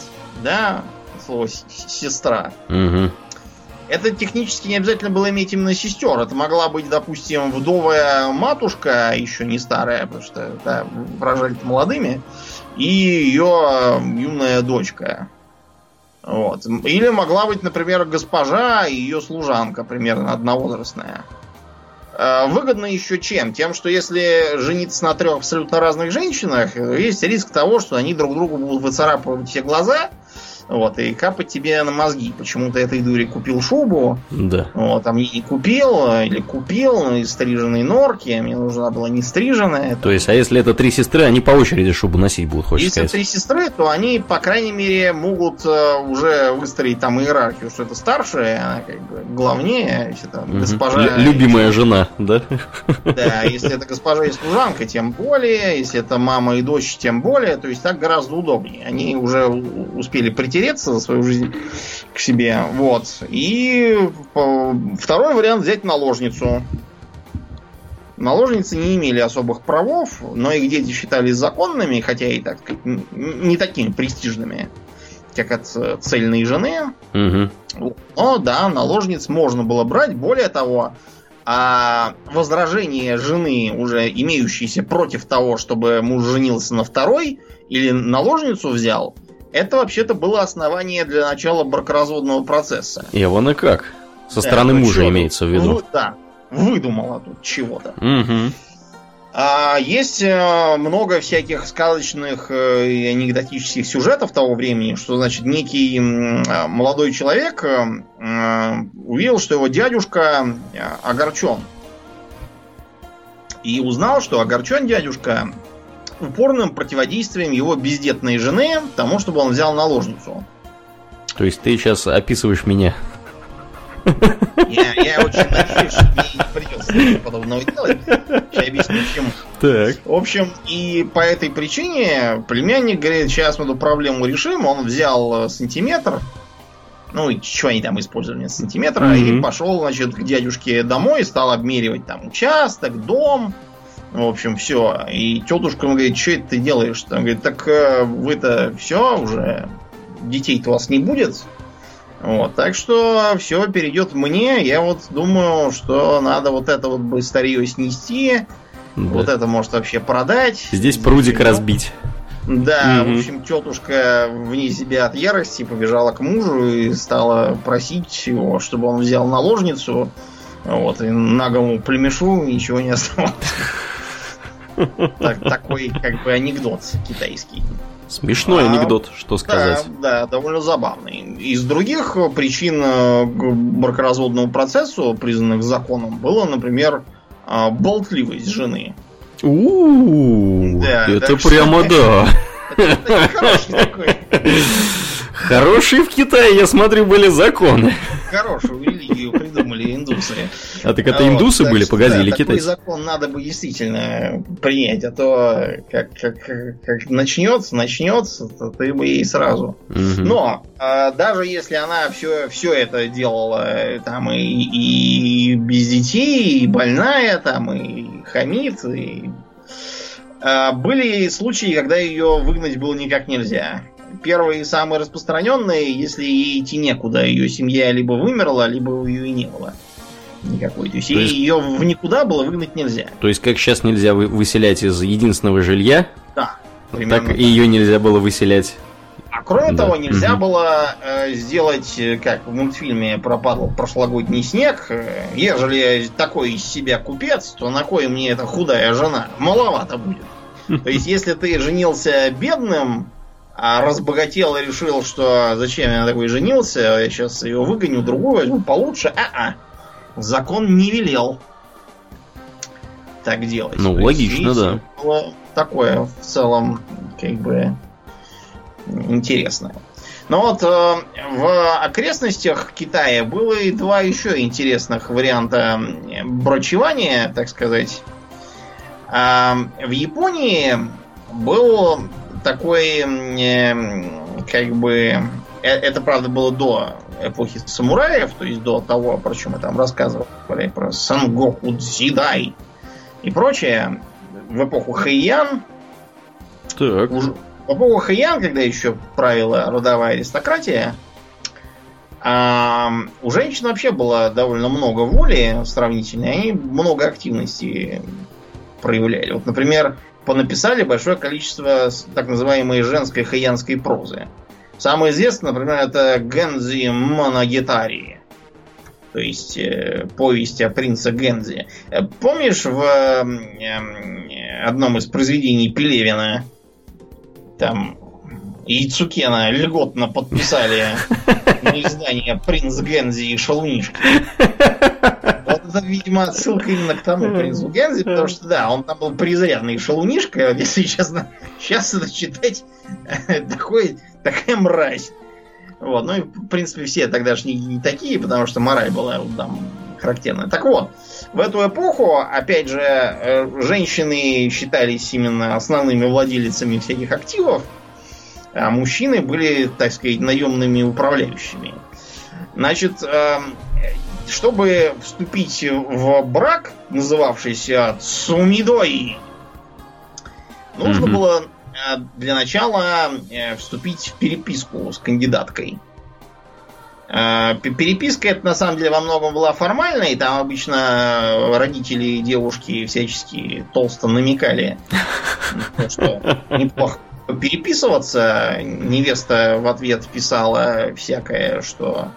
Speaker 2: Да, слово сестра.
Speaker 1: Мгм.
Speaker 2: Это технически не обязательно было иметь именно сестер. Это могла быть, допустим, вдовая матушка, еще не старая, потому что да, рожали молодыми, и ее юная дочка. Вот. Или могла быть, например, госпожа и ее служанка, примерно одновозрастная. Э, Выгодно еще чем? Тем, что если жениться на трех абсолютно разных женщинах, э, есть риск того, что они друг другу будут выцарапывать все глаза, вот, и капать тебе на мозги. Почему-то этой дуре купил шубу,
Speaker 1: Да.
Speaker 2: вот, а мне не купил, или купил, но из стриженной норки, а мне нужна была не стриженная.
Speaker 1: То есть, а если это три сестры, они по очереди шубу носить будут, хочешь
Speaker 2: Если
Speaker 1: сказать?
Speaker 2: три сестры, то они, по крайней мере, могут э, уже выстроить там иерархию, что это старшая, она как бы главнее, если там
Speaker 1: Мгм.
Speaker 2: госпожа...
Speaker 1: Лю- Любимая жена, да?
Speaker 2: Да, если это госпожа и служанка, тем более, если это мама и дочь, тем более, то есть так гораздо удобнее. Они уже успели притереться за свою жизнь к себе, вот. И э, второй вариант взять наложницу. Наложницы не имели особых правов, но их дети считались законными, хотя и так сказать, не такими престижными, как от э, цельной жены.
Speaker 1: Мгм.
Speaker 2: Но да, наложниц можно было брать. Более того, а возражение жены, уже имеющейся против того, чтобы муж женился на второй или наложницу взял, это вообще-то было основание для начала бракоразводного процесса.
Speaker 1: И вон и как. Со
Speaker 2: Да,
Speaker 1: стороны
Speaker 2: ну
Speaker 1: мужа имеется в виду.
Speaker 2: Вы- да, выдумала тут чего-то.
Speaker 1: Мгм.
Speaker 2: А есть э, много всяких сказочных э, и анекдотических сюжетов того времени, что, значит, некий э, молодой человек э, увидел, что его дядюшка огорчен. И узнал, что огорчен дядюшка упорным противодействием его бездетной жены тому, чтобы он взял наложницу.
Speaker 1: То есть ты сейчас описываешь меня.
Speaker 2: Я, я очень надеюсь, что мне не придется ничего подобного делать. Сейчас объясню, почему.
Speaker 1: Так.
Speaker 2: В общем, и по этой причине племянник говорит, сейчас мы эту проблему решим. Он взял э, сантиметр, ну, и что они там использовали сантиметра,
Speaker 1: Мгм.
Speaker 2: и пошел, значит, к дядюшке домой, стал обмеривать там участок, дом, в общем, все. И тетушка ему говорит, что это ты делаешь? Он говорит, так э, вы-то все уже, детей-то у вас не будет. Вот, так что все перейдет мне. Я вот думаю, что надо вот это вот бы старье снести,
Speaker 1: Да.
Speaker 2: вот это может вообще продать.
Speaker 1: Здесь прудик
Speaker 2: Ничего.
Speaker 1: разбить.
Speaker 2: Да, угу. в общем, тетушка вне себя от ярости побежала к мужу и стала просить его, чтобы он взял наложницу. Вот, и наглому племешу ничего не оставалось. Так, такой, как бы, анекдот китайский.
Speaker 1: Смешной а, анекдот, что сказать.
Speaker 2: Да, да, довольно забавный. Из других причин э, бракоразводному процессу, признанных законом, было, например, а, болтливость жены.
Speaker 1: У-у-у, да, это прямо да. Хороший такой. Хорошие в Китае, я смотрю, были законы.
Speaker 2: Хорошую религию придумали индусы.
Speaker 1: А так это индусы вот, были, так, погоди, да, или
Speaker 2: китайцы? Такой закон надо бы действительно принять, а то как, как, как начнется, начнется, то ты бы ей сразу. Угу. Но а, даже если она все, все это делала там и, и без детей, и больная, там, и хамит, и а, были случаи, когда ее выгнать было никак нельзя. Первый и самый распространенный, если ей идти некуда, ее семья либо вымерла, либо ее и не было никакой. То есть, То есть... ее в никуда было выгнать нельзя.
Speaker 1: То есть, как сейчас нельзя выселять из единственного жилья,
Speaker 2: да,
Speaker 1: так так. ее нельзя было выселять.
Speaker 2: А кроме да. того, нельзя угу. было э, сделать, э, как в мультфильме пропадал прошлогодний снег, э, ежели такой из себя купец, то на кой мне эта худая жена? Маловато будет. То есть, если ты женился бедным, а разбогател и решил, что зачем я такой женился, я сейчас ее выгоню, другую возьму получше, а-а. Закон не велел так делать.
Speaker 1: Ну, То логично, есть, да.
Speaker 2: Было такое в целом, как бы, интересное. Но вот э, в окрестностях Китая было и два еще интересных варианта брачевания, так сказать. А в Японии был такой, как бы, э, это правда было до эпохи самураев, то есть до того, про чем мы там рассказывали, про Сангоку Дзидай и прочее, в эпоху Хэйян.
Speaker 1: Так.
Speaker 2: Уж, в эпоху Хэйян, когда еще правила родовая аристократия, а, у женщин вообще было довольно много воли сравнительно, и они много активности проявляли. Вот, например, понаписали большое количество так называемой женской хаянской прозы. Самое известное, например, это Гензи Моногитари. То есть э, повесть о принце Гензи. Э, помнишь в э, одном из произведений Пелевина там Яйцукена льготно подписали на издание «Принц Гензи и Шалунишки». Это, видимо, отсылка именно к тому принцу Гензи, потому что, да, он там был презренный шалунишка, если честно. Сейчас это читать такой, такая мразь. Вот, ну и, в принципе, все тогдашние не такие, потому что мораль была вот, там характерная. Так вот, в эту эпоху, опять же, э, женщины считались именно основными владелицами всяких активов, а мужчины были, так сказать, наемными управляющими. Значит, эм, чтобы вступить в брак, называвшийся Сумидой, нужно mm-hmm. было э, для начала э, вступить в переписку с кандидаткой. Э, переписка это на самом деле во многом была формальной. Там обычно родители девушки всячески толсто намекали, что неплохо переписываться. Невеста в ответ писала всякое, что...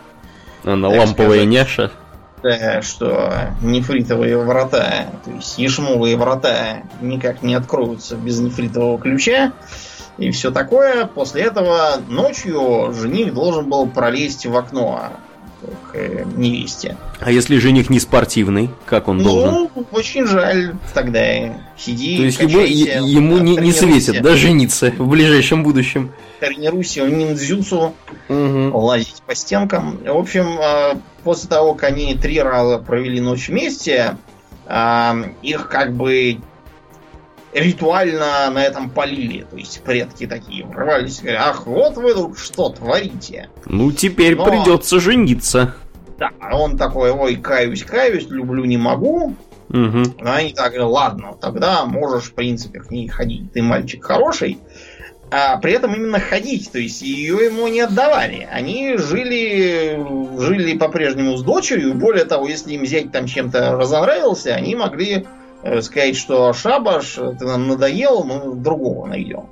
Speaker 1: Она ламповая сказать, няша.
Speaker 2: Да, что нефритовые врата, то есть ешмовые врата никак не откроются без нефритового ключа. И все такое. После этого ночью жених должен был пролезть в окно к э, невесте.
Speaker 1: А если жених не спортивный, как он ну, должен?
Speaker 2: Ну, очень жаль тогда. Сиди,
Speaker 1: То есть качайся, ему, ему не, не светит, да, жениться в ближайшем будущем?
Speaker 2: Тренируйся в ниндзюцу, угу. лазить по стенкам. В общем, а, после того, как они три раза провели ночь вместе, а, их как бы ритуально на этом полили. То есть предки такие врывались и говорят, ах, вот вы тут что творите.
Speaker 1: Ну, теперь Но... придется жениться.
Speaker 2: Да, он такой, ой, каюсь, каюсь, люблю, не могу. Угу. А они так говорят, ладно, тогда можешь, в принципе, к ней ходить. Ты мальчик хороший. А при этом именно ходить, то есть ее ему не отдавали. Они жили, жили по-прежнему с дочерью. Более того, если им взять там чем-то разонравился, они могли сказать, что шабаш, ты нам надоел, мы другого найдем.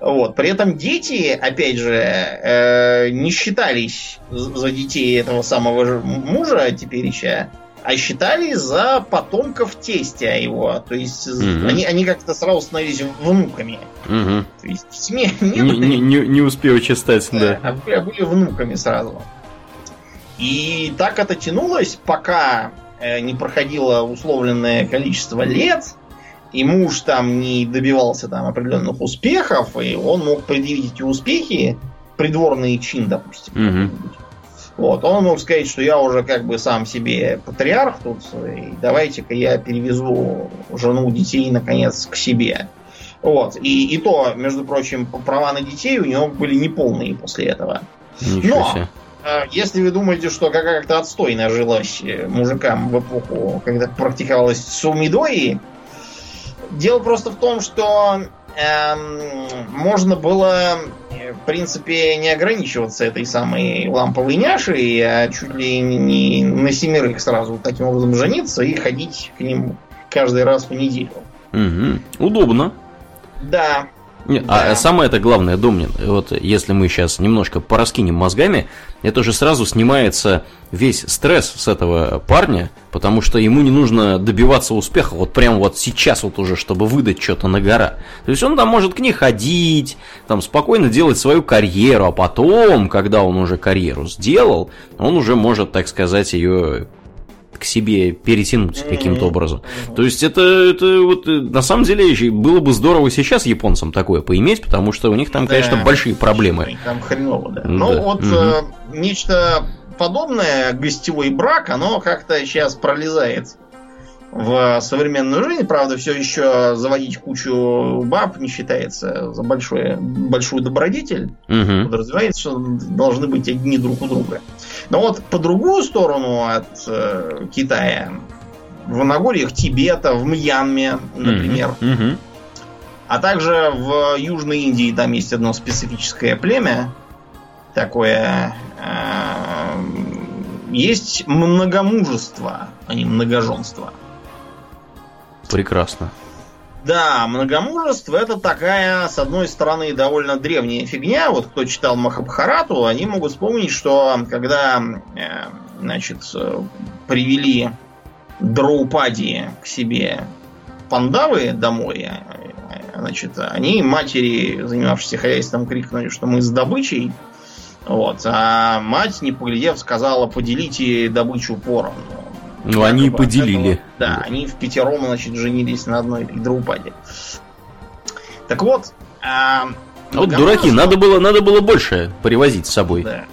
Speaker 2: Вот. При этом дети, опять же, э, не считались за детей этого самого мужа тепереча, а считали за потомков тестя его. То есть угу. они, они как-то сразу становились внуками.
Speaker 1: Угу.
Speaker 2: То есть семья
Speaker 1: не, не, не, не успевши стать, да.
Speaker 2: да. А были внуками сразу. И так это тянулось, пока э, не проходило условленное количество лет, и муж там не добивался там определенных успехов, и он мог предъявить эти успехи, придворный чин, допустим.
Speaker 1: Угу.
Speaker 2: Вот, он мог сказать, что я уже как бы сам себе патриарх тут, и давайте-ка я перевезу жену детей наконец к себе. Вот. И, и то, между прочим, права на детей у него были неполные после этого.
Speaker 1: Ничего Но, себе.
Speaker 2: Э, если вы думаете, что как-то отстойно жилось э, мужикам в эпоху, когда практиковалось сумидои, дело просто в том, что эм, можно было, в принципе, не ограничиваться этой самой ламповой няшей, а чуть ли не на семерых сразу таким образом жениться и ходить к ним каждый раз в неделю.
Speaker 1: Угу. Удобно.
Speaker 2: Да.
Speaker 1: Не, а да. А самое это главное, Домнин, вот если мы сейчас немножко пораскинем мозгами, это же сразу снимается весь стресс с этого парня, потому что ему не нужно добиваться успеха вот прямо вот сейчас вот уже, чтобы выдать что-то на гора. То есть он там может к ней ходить, там спокойно делать свою карьеру, а потом, когда он уже карьеру сделал, он уже может, так сказать, ее к себе перетянуть каким-то образом. То есть это, это вот э, на самом деле было бы здорово сейчас японцам такое поиметь, потому что у них там, да, конечно, большие проблемы.
Speaker 2: Там хреново, да. Ну да. вот угу. э, нечто подобное, гостевой брак, оно как-то сейчас пролезает в современную жизнь. Правда, все еще заводить кучу баб не считается за большое, большую добродетель.
Speaker 1: Угу.
Speaker 2: Подразумевается, что должны быть одни друг у друга. Но вот по другую сторону от э, Китая, в Нагорьях Тибета, в Мьянме, например,
Speaker 1: угу.
Speaker 2: а также в Южной Индии там есть одно специфическое племя, такое э, есть многомужество, а не многоженство.
Speaker 1: Прекрасно.
Speaker 2: Да, многомужество это такая, с одной стороны, довольно древняя фигня. Вот кто читал Махабхарату, они могут вспомнить, что когда, э, значит, привели Драупади к себе пандавы домой, э, значит, они матери, занимавшиеся хозяйством, крикнули, что мы с добычей. Вот, а мать, не поглядев, сказала, поделите добычу поровну.
Speaker 1: Ну, они и поделили. Этого,
Speaker 2: да, они в пятером, значит, женились на одной Игдрупаде. Так вот... А,
Speaker 1: вот дураки, надо было, надо было больше привозить с собой. Да.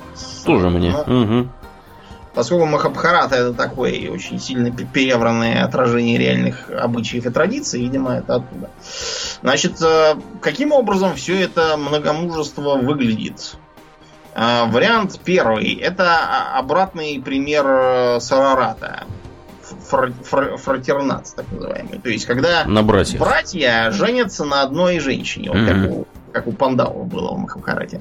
Speaker 1: Тоже мне. Но, угу.
Speaker 2: Поскольку Махабхарата это такое очень сильно перевранное отражение реальных обычаев и традиций, видимо, это оттуда. Значит, э, каким образом все это многомужество выглядит? Э, вариант первый. Это обратный пример э, Сарарата фр, фратернат, так называемый. То есть, когда
Speaker 1: на братьев.
Speaker 2: братья женятся на одной женщине, вот mm-hmm. как, у, как у Пандавов было в Махабхарате.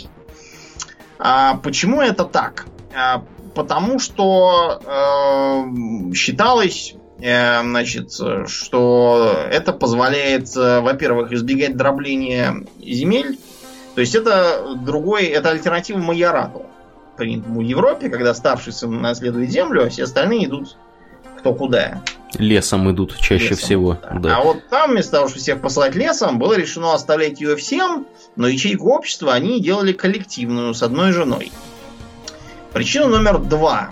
Speaker 2: А, почему это так? А, потому что э, считалось, э, значит, что это позволяет, э, во-первых, избегать дробления земель. То есть это другой, это альтернатива майорату принятому в Европе, когда старший сын наследует землю, а все остальные идут кто куда.
Speaker 1: Лесом идут чаще лесом, всего.
Speaker 2: Да. Да. А вот там, вместо того, чтобы всех посылать лесом, было решено оставлять ее всем, но ячейку общества они делали коллективную с одной женой. Причина номер два.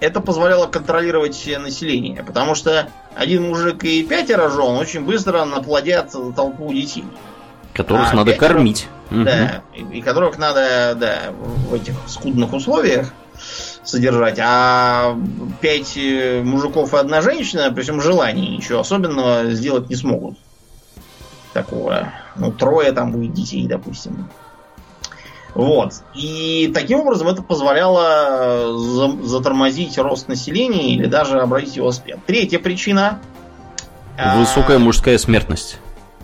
Speaker 2: Это позволяло контролировать население, потому что один мужик и пятеро жен очень быстро наплодят толпу детей.
Speaker 1: Которых а надо пятеро, кормить.
Speaker 2: Да, угу. и, и которых надо, да, в этих скудных условиях содержать, а пять э, мужиков и одна женщина, при всем желании ничего особенного сделать не смогут. Такого. Ну, трое там будет детей, допустим. Вот. И таким образом это позволяло затормозить рост населения или даже обратить его вспять. Третья причина.
Speaker 1: А, высокая мужская смертность.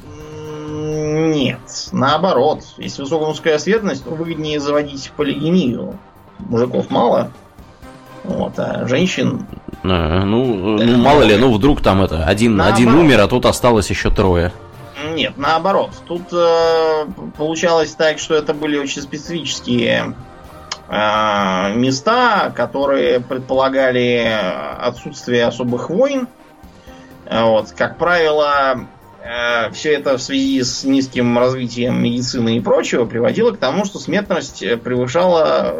Speaker 2: Нет, наоборот. Если высокая мужская смертность, то выгоднее заводить полигинию. Мужиков мало, вот, а женщин...
Speaker 1: А, ну, да, ну, мало ли, ну, вдруг там это, один, Наоборот. один умер, а тут осталось еще трое.
Speaker 2: Нет, наоборот. Тут э, получалось так, что это были очень специфические э, места, которые предполагали отсутствие особых войн. Вот, как правило, э, все это в связи с низким развитием медицины и прочего приводило к тому, что смертность превышала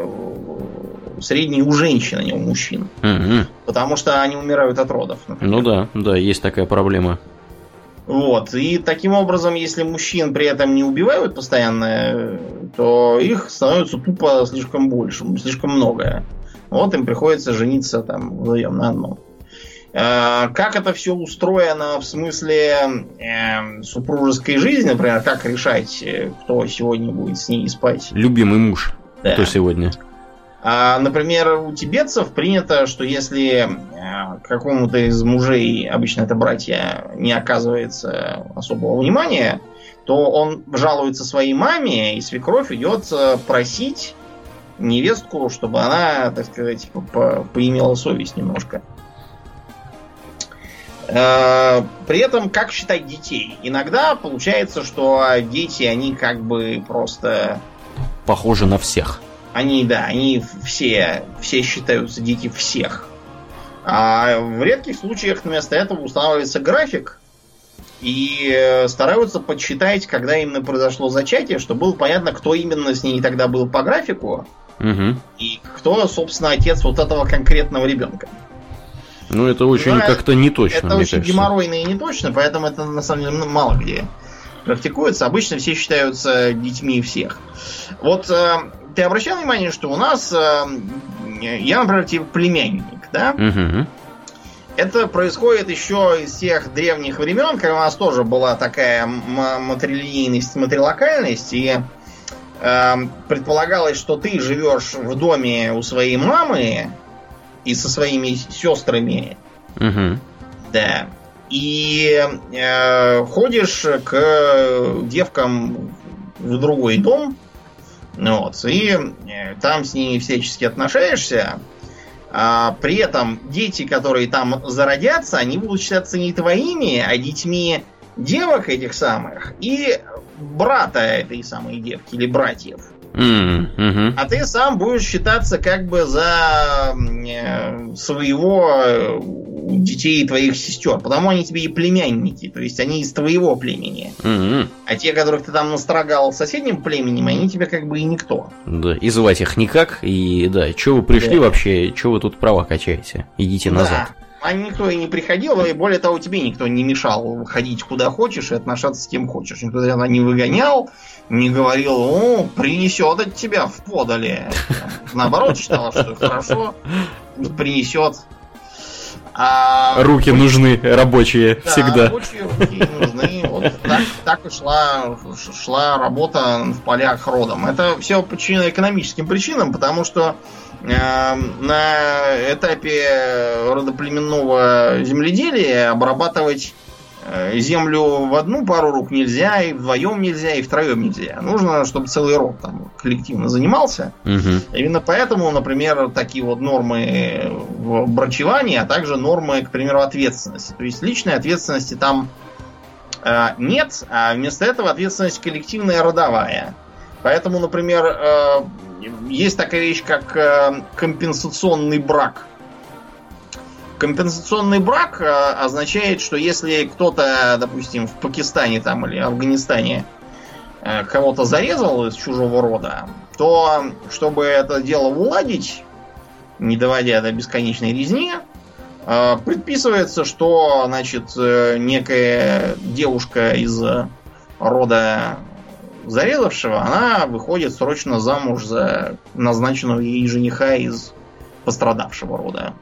Speaker 2: средней у женщин, а не у мужчин.
Speaker 1: Мгм.
Speaker 2: Потому что они умирают от родов. например.
Speaker 1: Ну да, да, есть такая проблема.
Speaker 2: Вот. И таким образом, если мужчин при этом не убивают постоянно, то их становится тупо слишком больше, слишком много. Вот им приходится жениться там вдвоем на одном. Э, Как это все устроено в смысле э, супружеской жизни, например, как решать, э, кто сегодня будет с ней спать?
Speaker 1: Любимый муж.
Speaker 2: Да.
Speaker 1: Кто сегодня?
Speaker 2: А, например, у тибетцев принято, что если э, какому-то из мужей, обычно это братья, не оказывается особого внимания, то он жалуется своей маме, и свекровь идет э, просить невестку, чтобы она, так сказать, по- по- поимела совесть немножко. Э, При этом, как считать детей? Иногда получается, что дети, они как бы просто
Speaker 1: Похоже на всех.
Speaker 2: Они, да, они все, все считаются дети всех. А в редких случаях вместо этого устанавливается график и э, стараются подсчитать, когда именно произошло зачатие, чтобы было понятно, кто именно с ней тогда был по графику
Speaker 1: Мгм.
Speaker 2: и кто, собственно, отец вот этого конкретного ребенка.
Speaker 1: Ну, это очень
Speaker 2: Ну,
Speaker 1: как-то не точно,
Speaker 2: это очень
Speaker 1: кажется.
Speaker 2: геморройно и не точно, поэтому это на самом деле мало где практикуется. Обычно все считаются детьми всех. Вот э, ты обращал внимание, что у нас, э, я, например, типа племянник, да?
Speaker 1: Мгм.
Speaker 2: Это происходит еще из тех древних времен, когда у нас тоже была такая матрилинейность, матрилокальность, и э, предполагалось, что ты живешь в доме у своей мамы и со своими сестрами,
Speaker 1: Мгм.
Speaker 2: да. И э, ходишь к девкам в другой дом, вот, и э, там с ними всячески отношаешься. А при этом дети, которые там зародятся, они будут считаться не твоими, а детьми девок этих самых и брата этой самой девки или братьев.
Speaker 1: М, мгм.
Speaker 2: А ты сам будешь считаться как бы за э, своего э, детей твоих сестер. Потому они тебе и племянники. То есть они из твоего племени.
Speaker 1: Мгм.
Speaker 2: А те, которых ты там настрогал соседним племенем, они тебе как бы и никто.
Speaker 1: Да, и звать их никак, и да, что вы пришли
Speaker 2: Да.
Speaker 1: вообще, что вы тут права качаете? Идите назад.
Speaker 2: Да. А никто и не приходил, и более того, тебе никто не мешал ходить куда хочешь и отношаться с кем хочешь. Никто тебя не выгонял, не говорил, о, принесет от тебя в подали. Наоборот, считала, что хорошо, принесет. А
Speaker 1: Руки нужны рабочие
Speaker 2: Да,
Speaker 1: всегда.
Speaker 2: рабочие руки нужны. Вот так, так и шла, шла работа в полях родом. Это все подчинено экономическим причинам, потому что э, на этапе родоплеменного земледелия обрабатывать землю в одну пару рук нельзя, и вдвоем нельзя, и втроем нельзя. Нужно, чтобы целый род там коллективно занимался.
Speaker 1: Мгм.
Speaker 2: Именно поэтому, например, такие вот нормы в брачевании, а также нормы, к примеру, ответственности. То есть личной ответственности там э, нет, а вместо этого ответственность коллективная родовая. Поэтому, например, э, есть такая вещь, как э, компенсационный брак. Компенсационный брак э, означает, что если кто-то, допустим, в Пакистане там или Афганистане э, кого-то зарезал из чужого рода, то чтобы это дело уладить, не доводя до бесконечной резни, э, предписывается, что, значит, э, некая девушка из рода зарезавшего, она выходит срочно замуж за назначенного ей жениха из пострадавшего рода.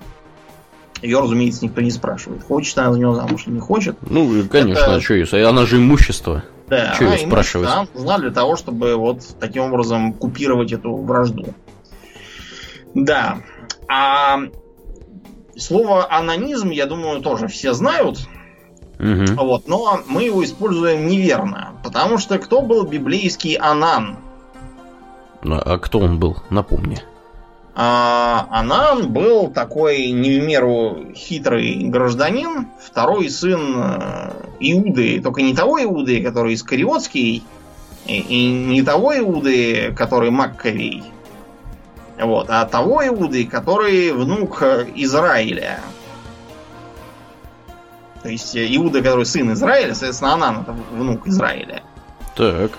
Speaker 2: Ее, разумеется, никто не спрашивает, хочет она за него замуж или не хочет.
Speaker 1: Ну, конечно,
Speaker 2: Это-
Speaker 1: а что если? Она же имущество.
Speaker 2: Да, она
Speaker 1: её спрашивать?
Speaker 2: она нужна для того, чтобы вот таким образом купировать эту вражду. Да. А слово анонизм, я думаю, тоже все знают.
Speaker 1: Мгм.
Speaker 2: Вот, но мы его используем неверно. Потому что кто был библейский Анан?
Speaker 1: А кто он был? Напомни.
Speaker 2: А, Анан был такой не в меру хитрый гражданин, второй сын э, Иуды, только не того Иуды, который Искариотский, и, и не того Иуды, который Маккавей, вот, а того Иуды, который внук Израиля. То есть э, Иуда, который сын Израиля, соответственно, Анан это внук Израиля.
Speaker 1: Так.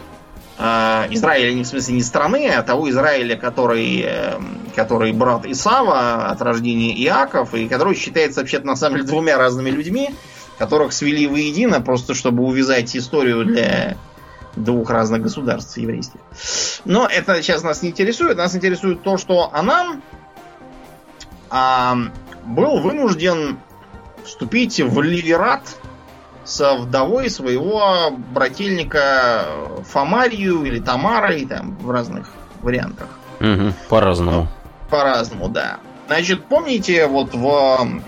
Speaker 2: Э, Израиля не в смысле не страны, а того Израиля, который, э, который брат Исава от рождения Иаков, и который считается вообще-то на самом деле двумя разными людьми, которых свели воедино, просто чтобы увязать историю для двух разных государств еврейских. Но это сейчас нас не интересует. Нас интересует то, что Анан а, был вынужден вступить в ливерат со вдовой своего брательника Фомарию или Тамарой, там в разных вариантах.
Speaker 1: Угу, по-разному.
Speaker 2: По-разному, да. Значит, помните, вот в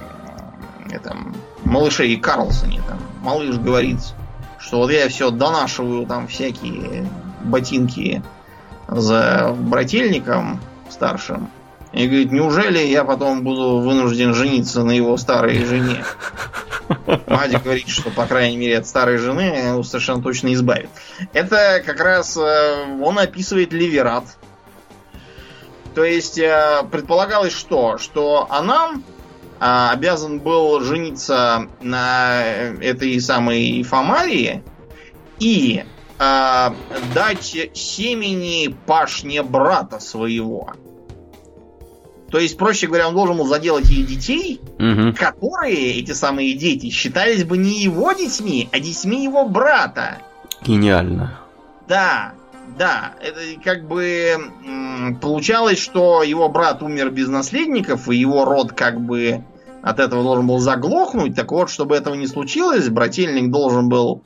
Speaker 2: этом малыше и Карлсоне там малыш говорит, что вот я все донашиваю там всякие ботинки за брательником старшим. И говорит, неужели я потом буду вынужден жениться на его старой жене? Мадя говорит, что, по крайней мере, от старой жены его совершенно точно избавит. Это как раз э, он описывает Ливерат. То есть э, предполагалось что? Что Анам э, обязан был жениться на этой самой Фомарии и дать семени пашне брата своего. То есть, проще говоря, он должен был заделать ей детей, угу. которые, эти самые дети, считались бы не его детьми, а детьми его брата.
Speaker 1: Гениально.
Speaker 2: Да, да. Это как бы получалось, что его брат умер без наследников, и его род как бы от этого должен был заглохнуть. Так вот, чтобы этого не случилось, брательник должен был,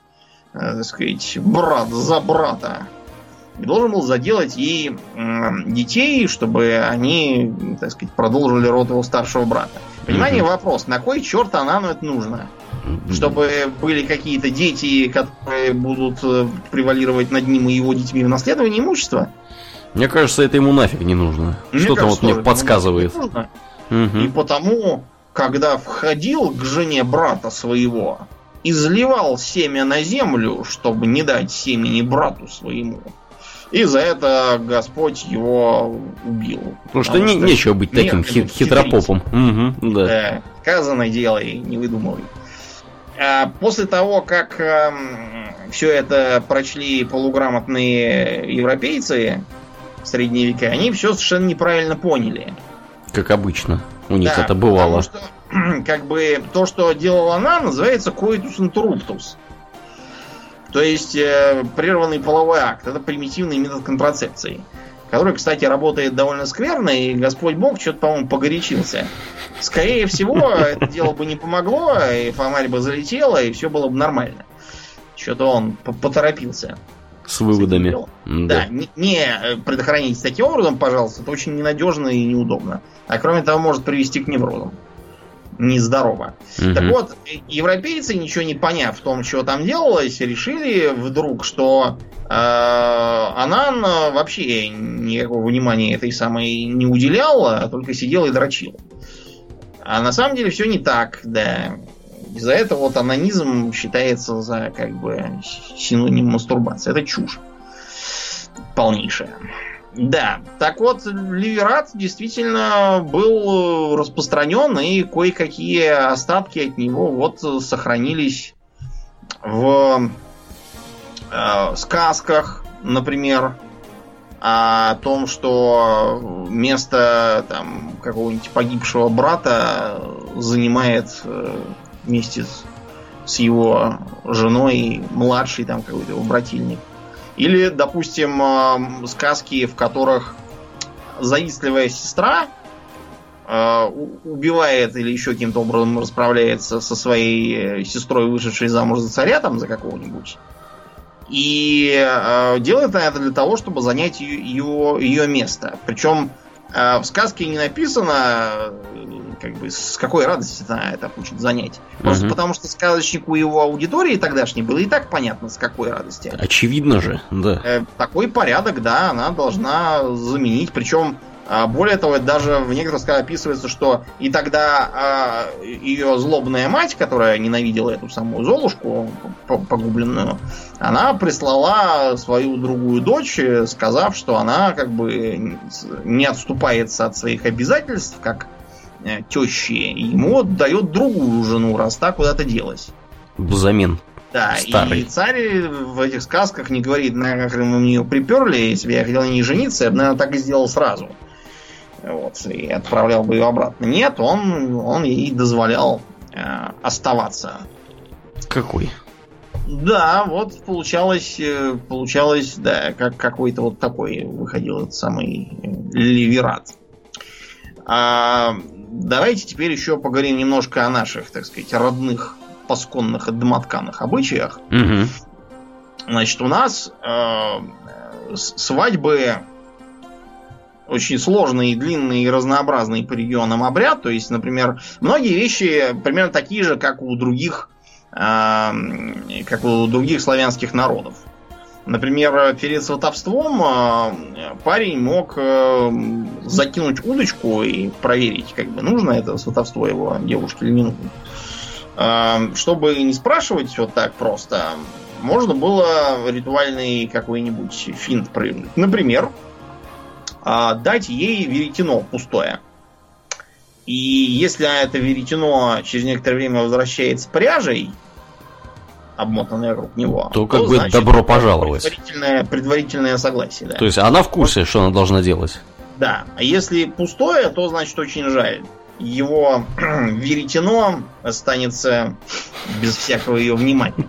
Speaker 2: э, так сказать, брат за брата и должен был заделать ей детей, чтобы они, так сказать, продолжили род его старшего брата. Понимание, угу. вопрос, на кой черт Анану это нужно? Чтобы были какие-то дети, которые будут э, превалировать над ним и его детьми в наследовании имущества?
Speaker 1: Мне кажется, это ему нафиг не нужно. Что-то вот мне подсказывает.
Speaker 2: Угу. И потому, когда входил к жене брата своего, изливал семя на землю, чтобы не дать семени брату своему. И за это Господь его убил.
Speaker 1: Потому что, не, что нечего быть таким хит, хитропопом. Угу, да.
Speaker 2: да. Сказано делай, не выдумывай. А после того, как э, все это прочли полуграмотные европейцы в средние века, они все совершенно неправильно поняли.
Speaker 1: Как обычно. У них да, это бывало.
Speaker 2: Потому что, как бы, то, что делала она, называется coitus interruptus. То есть э, прерванный половой акт это примитивный метод контрацепции, который, кстати, работает довольно скверно, и Господь Бог что-то, по-моему, погорячился. Скорее всего, это дело бы не помогло, и фомарь бы залетела, и все было бы нормально. Что-то он поторопился.
Speaker 1: С выводами.
Speaker 2: Да, да не, не предохраняйтесь таким образом, пожалуйста, это очень ненадежно и неудобно. А кроме того, может привести к неврозам нездорово. Угу. Так вот, европейцы, ничего не поняв в том, что там делалось, решили вдруг, что э, Анан вообще никакого внимания этой самой не уделял, а только сидел и дрочил. А на самом деле все не так, да. Из-за этого вот анонизм считается за как бы синоним мастурбации. Это чушь полнейшая. Да, так вот, ливерат действительно был распространен, и кое-какие остатки от него вот сохранились в э, сказках, например, о том, что место там какого-нибудь погибшего брата занимает э, вместе с, с его женой младший там какой-то его брательник. Или, допустим, сказки, в которых завистливая сестра э, убивает или еще каким-то образом расправляется со своей э, сестрой, вышедшей замуж за царя, там, за какого-нибудь. И э, делает она это для того, чтобы занять ее, ее место. Причем в сказке не написано, как бы с какой радости она это хочет занять. Просто угу. потому что сказочнику его аудитории тогдашней было и так понятно, с какой радости.
Speaker 1: Очевидно же, да.
Speaker 2: Э, такой порядок, да, она должна заменить. Причем А более того, даже в некоторых сказках описывается, что и тогда а, ее злобная мать, которая ненавидела эту самую Золушку погубленную, она прислала свою другую дочь, сказав, что она как бы не отступается от своих обязательств, как э, тещи, и ему дает другую жену, раз так куда-то делась.
Speaker 1: Взамен.
Speaker 2: Да, Старый. и царь в этих сказках не говорит, наверное, как мы в нее приперли, если бы я хотел на ней жениться, я бы, наверное, так и сделал сразу. Вот, и отправлял бы ее обратно. Нет, он, он ей дозволял э, оставаться.
Speaker 1: Какой?
Speaker 2: Да, вот получалось, э, получалось, да, как какой-то вот такой выходил этот самый э, Ливерат. А, давайте теперь еще поговорим немножко о наших, так сказать, родных пасконных и домотканых обычаях.
Speaker 1: Угу.
Speaker 2: Значит, у нас э, свадьбы очень сложный, длинный и разнообразный по регионам обряд. То есть, например, многие вещи примерно такие же, как у других, э, как у других славянских народов. Например, перед сватовством э, парень мог э, закинуть удочку и проверить, как бы нужно это сватовство его девушке или не нужно. Э, чтобы не спрашивать вот так просто, можно было ритуальный какой-нибудь финт проявить. Например, дать ей веретено пустое. И если это веретено через некоторое время возвращается пряжей, обмотанная вокруг него,
Speaker 1: то как то, бы добро пожаловать.
Speaker 2: Предварительное, предварительное согласие, да.
Speaker 1: То есть она в курсе, что она должна делать.
Speaker 2: Да. А если пустое, то значит очень жаль. Его веретено останется без всякого ее внимания.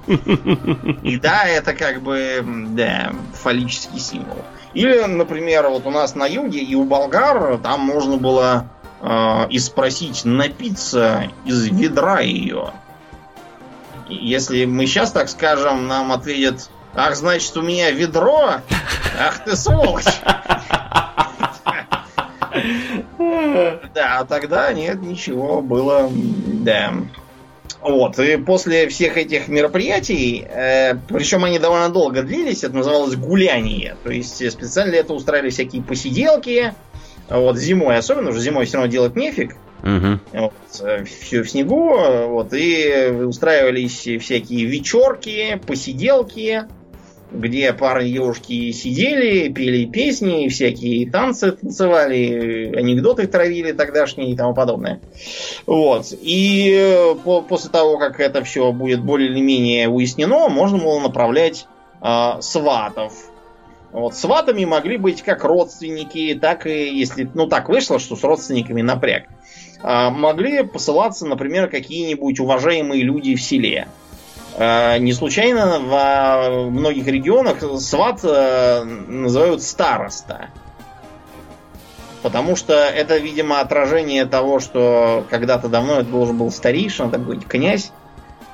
Speaker 2: И да, это как бы да, фаллический символ. Или, например, вот у нас на юге и у болгар там можно было э, и спросить напиться из ведра ее. Если мы сейчас так скажем, нам ответят, ах, значит, у меня ведро? Ах ты сволочь! Да, а тогда нет, ничего, было, да. Вот, и после всех этих мероприятий, э, причем они довольно долго длились, это называлось гуляние. То есть специально для этого устраивали всякие посиделки. Вот, зимой особенно, уже зимой все равно делать нефиг.
Speaker 1: Угу.
Speaker 2: Вот, все в снегу, вот, и устраивались всякие вечерки, посиделки где пары девушки сидели, пели песни, всякие танцы танцевали, анекдоты травили тогдашние и тому подобное. Вот. И э, по после того, как это все будет более или менее уяснено, можно было направлять э, сватов. Вот. Сватами могли быть как родственники, так и, если, ну так вышло, что с родственниками напряг. Э, могли посылаться, например, какие-нибудь уважаемые люди в селе. Э, не случайно во многих регионах сват э, называют староста. Потому что это, видимо, отражение того, что когда-то давно это должен был старейшина, такой князь,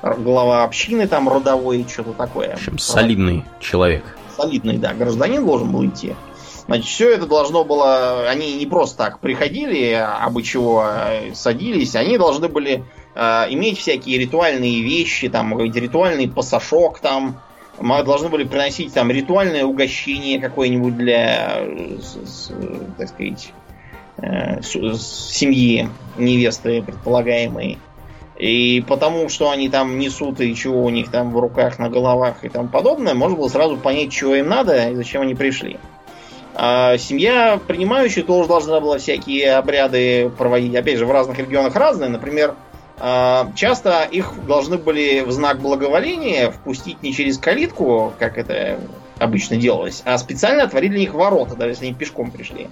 Speaker 2: глава общины там родовой, что-то такое. В
Speaker 1: общем, солидный человек.
Speaker 2: Солидный, да, гражданин должен был идти. Значит, все это должно было... Они не просто так приходили, а бы чего э, садились. Они должны были э, иметь всякие ритуальные вещи, там, ритуальный пасашок, там, должны были приносить там ритуальное угощение какое-нибудь для, с, так сказать, э, семьи невесты предполагаемой. И потому, что они там несут и чего у них там в руках, на головах и тому подобное, можно было сразу понять, чего им надо и зачем они пришли. А семья принимающая тоже должна была всякие обряды проводить. Опять же, в разных регионах разные. Например, а, часто их должны были в знак благоволения впустить не через калитку, как это обычно делалось, а специально отворили для них ворота, даже если они пешком пришли.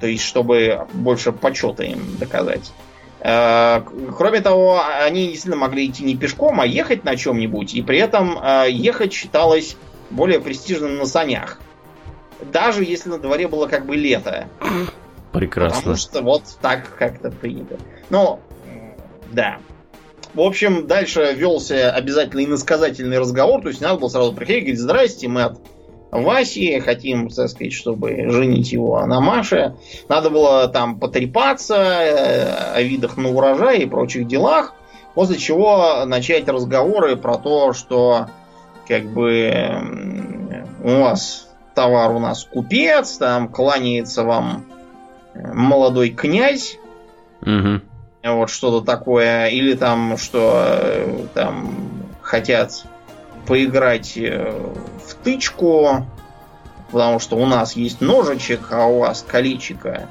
Speaker 2: То есть, чтобы больше почета им доказать. А, кроме того, они действительно могли идти не пешком, а ехать на чем-нибудь. И при этом а, ехать считалось более престижным на санях. Даже если на дворе было как бы лето.
Speaker 1: Прекрасно.
Speaker 2: Потому что вот так как-то принято. Но да. В общем, дальше велся обязательно иносказательный разговор, то есть надо было сразу приходить и говорить, здрасте, мы от Васи, хотим, так сказать, чтобы женить его на Маше. Надо было там потрепаться э, о видах на урожай и прочих делах, после чего начать разговоры про то, что как бы у вас товар у нас купец, там кланяется вам э, молодой князь,
Speaker 1: Угу.
Speaker 2: вот что-то такое, или там, что э, там хотят поиграть э, в тычку, потому что у нас есть ножичек, а у вас количико.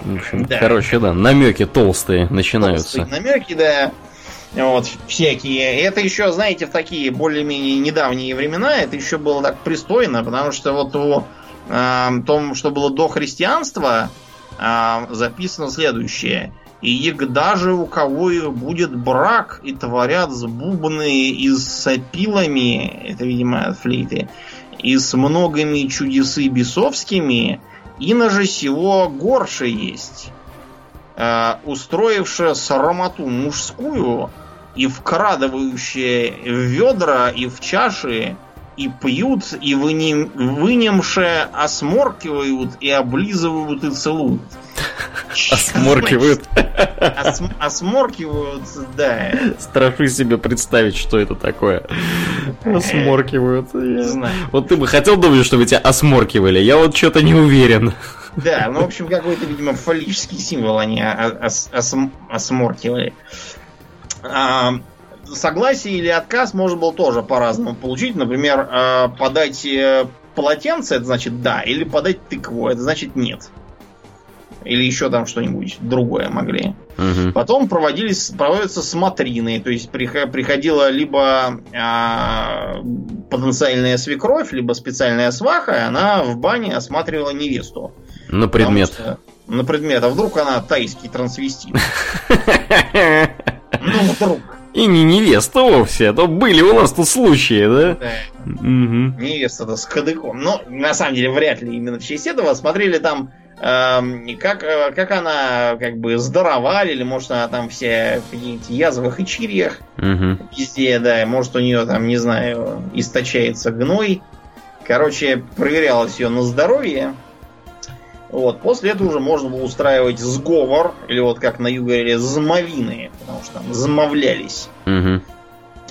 Speaker 1: В общем,
Speaker 2: Да.
Speaker 1: короче, да, намеки толстые начинаются.
Speaker 2: Толстые намеки, да. Вот, всякие. Это еще, знаете, в такие более-менее недавние времена, это еще было так пристойно, потому что вот у э, том, что было до христианства, э, записано следующее. И егда же у кого и будет брак, и творят с бубны и с сопилами, это, видимо, от флейты, и с многими чудесы бесовскими, ино сего горше есть э, устроившая срамоту мужскую и вкрадывающая в ведра и в чаши, и пьют, и вынем, вынемше осморкивают, и облизывают, и целуют.
Speaker 1: Осморкивают.
Speaker 2: Ос- осморкивают, да.
Speaker 1: Страшу себе представить, что это такое. Осморкивают.
Speaker 2: Не знаю.
Speaker 1: Вот ты бы хотел думать, чтобы тебя осморкивали? Я вот что-то не уверен.
Speaker 2: Да, ну, в общем, какой-то, видимо, фаллический символ они осморкивали. А, согласие или отказ можно было тоже по-разному получить. Например, а, подать э, полотенце, это значит да, или подать тыкву, это значит нет. Или еще там что-нибудь другое могли.
Speaker 1: Мгм.
Speaker 2: Потом проводились, проводятся смотрины, то есть приходила либо а, потенциальная свекровь, либо специальная сваха, и она в бане осматривала невесту.
Speaker 1: На предмет.
Speaker 2: что- на предмет. А вдруг она тайский трансвестит? Ну, вдруг.
Speaker 1: И не невеста вовсе, а то были у нас тут случаи, да?
Speaker 2: Невеста-то с кадыком. Но, на самом деле, вряд ли именно в честь этого. Смотрели там, эм, как, э, как она как бы здоровали, или может она там вся в каких-нибудь язвах и чирьях
Speaker 1: Мгм.
Speaker 2: везде, да, может у нее там, не знаю, источается гной. Короче, проверялось ее на здоровье. Вот, после этого уже можно было устраивать сговор, или вот как на юге говорили, змовины, потому что там замовлялись.
Speaker 1: Мгм.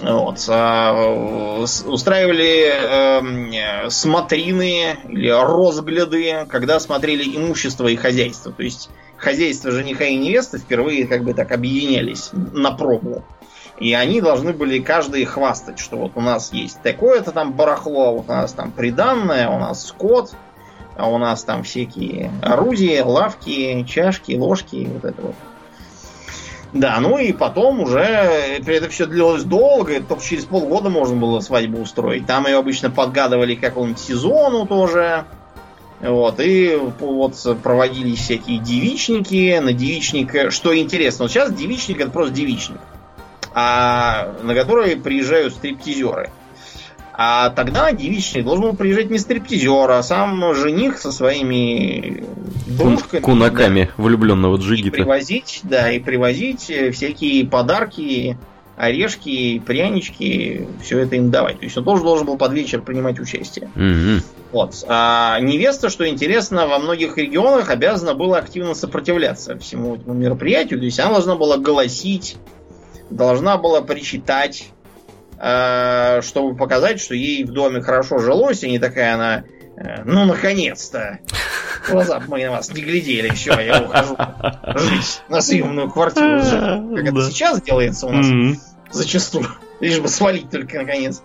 Speaker 2: Вот, а, с- устраивали э, смотрины или розгляды, когда смотрели имущество и хозяйство. То есть хозяйство жениха и невесты впервые как бы так объединялись на пробу. И они должны были каждый хвастать, что вот у нас есть такое-то там барахло, вот у нас там приданное, у нас скот, а у нас там всякие орудия, лавки, чашки, ложки, вот это вот. Да, ну и потом уже это все длилось долго, только через полгода можно было свадьбу устроить. Там ее обычно подгадывали к какому-нибудь сезону тоже. Вот, и вот проводились всякие девичники, на девичника, что интересно, вот сейчас девичник это просто девичник, а на который приезжают стриптизеры. А тогда девичник должен был приезжать не стриптизер, а сам жених со своими дружками.
Speaker 1: Кунаками влюбленного
Speaker 2: И
Speaker 1: джигита.
Speaker 2: привозить, да, и привозить э, всякие подарки, орешки, прянички, все это им давать. То есть он тоже должен был под вечер принимать участие.
Speaker 1: Мгм.
Speaker 2: Вот. А невеста, что интересно, во многих регионах обязана была активно сопротивляться всему этому мероприятию. То есть она должна была голосить, должна была причитать, чтобы показать, что ей в доме хорошо жилось, и не такая она, э, ну, наконец-то. Глаза мы на вас не глядели, все, я ухожу жить на съемную квартиру. Как это сейчас делается у нас зачастую. Лишь бы свалить только наконец.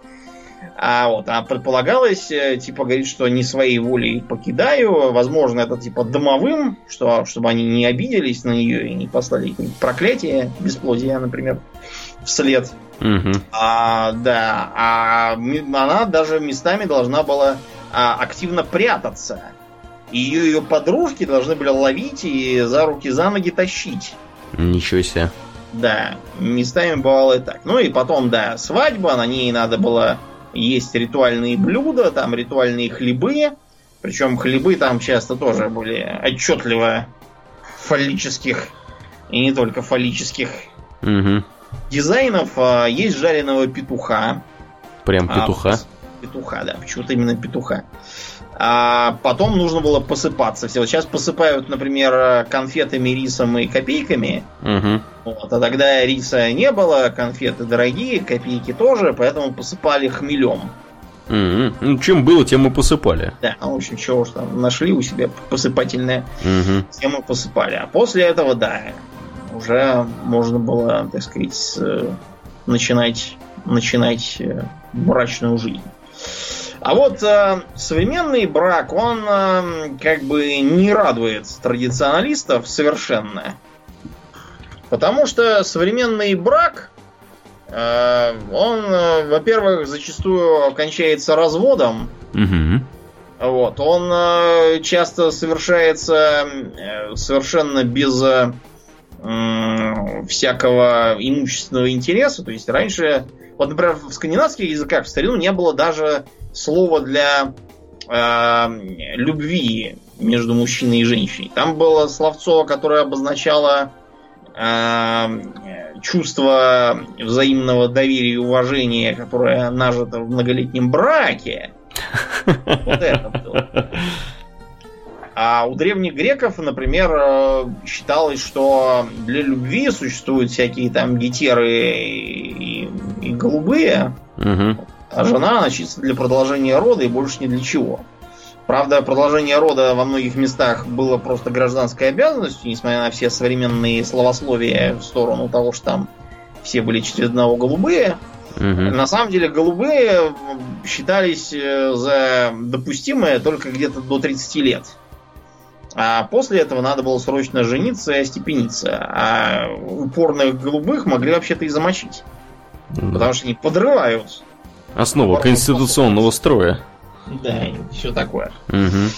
Speaker 2: А вот, а предполагалось, э, типа, говорит, что не своей волей покидаю. Возможно, это типа домовым, что, чтобы они не обиделись на нее и не послали проклятие, бесплодия, например, вслед.
Speaker 1: Мгм.
Speaker 2: А, да, а она даже местами должна была а, активно прятаться. И ее, ее подружки должны были ловить и за руки, за ноги тащить.
Speaker 1: Ничего себе.
Speaker 2: Да, местами бывало и так. Ну и потом, да, свадьба, на ней надо было есть ритуальные блюда, там ритуальные хлебы. Причем хлебы там часто тоже были отчетливо фаллических и не только фаллических
Speaker 1: Мгм.
Speaker 2: Дизайнов. А, Есть жареного петуха.
Speaker 1: Прям
Speaker 2: А,
Speaker 1: петуха.
Speaker 2: Петуха, да, почему-то именно петуха. А потом нужно было посыпаться. Все. Вот сейчас посыпают, например, конфетами, рисом и копейками.
Speaker 1: Мгм.
Speaker 2: Вот, а тогда риса не было, конфеты дорогие, копейки тоже, поэтому посыпали хмелем.
Speaker 1: М-м. Ну, чем было, тем и посыпали.
Speaker 2: Да, ну, в общем, чего уж там нашли у себя посыпательное,
Speaker 1: Мгм.
Speaker 2: тем и посыпали. А после этого, да, уже можно было, так сказать, э, начинать, начинать э, брачную жизнь. А вот э, современный брак, он э, как бы не радует традиционалистов совершенно. Потому что современный брак, э, он, э, во-первых, зачастую кончается разводом,
Speaker 1: Мгм.
Speaker 2: вот, он э, часто совершается э, совершенно без э, м, всякого имущественного интереса. То есть раньше, вот, например, в скандинавских языках в старину не было даже слова для э, любви между мужчиной и женщиной. Там было словцо, которое обозначало э, чувство взаимного доверия и уважения, которое нажито в многолетнем браке. Вот это было. А у древних греков, например, э, считалось, что для любви существуют всякие там гетеры и, и голубые,
Speaker 1: Мгм.
Speaker 2: а жена, она чисто для продолжения рода и больше ни для чего. Правда, продолжение рода во многих местах было просто гражданской обязанностью, несмотря на все современные словословия в сторону того, что там все были через одного голубые.
Speaker 1: Мгм.
Speaker 2: На самом деле голубые считались э, за допустимое только где-то до 30 лет. А после этого надо было срочно жениться и остепениться. А упорных голубых могли вообще-то и замочить.
Speaker 1: Да.
Speaker 2: Потому что они подрывают.
Speaker 1: Основа конституционного строя.
Speaker 2: Да, и все такое.
Speaker 1: Мгм.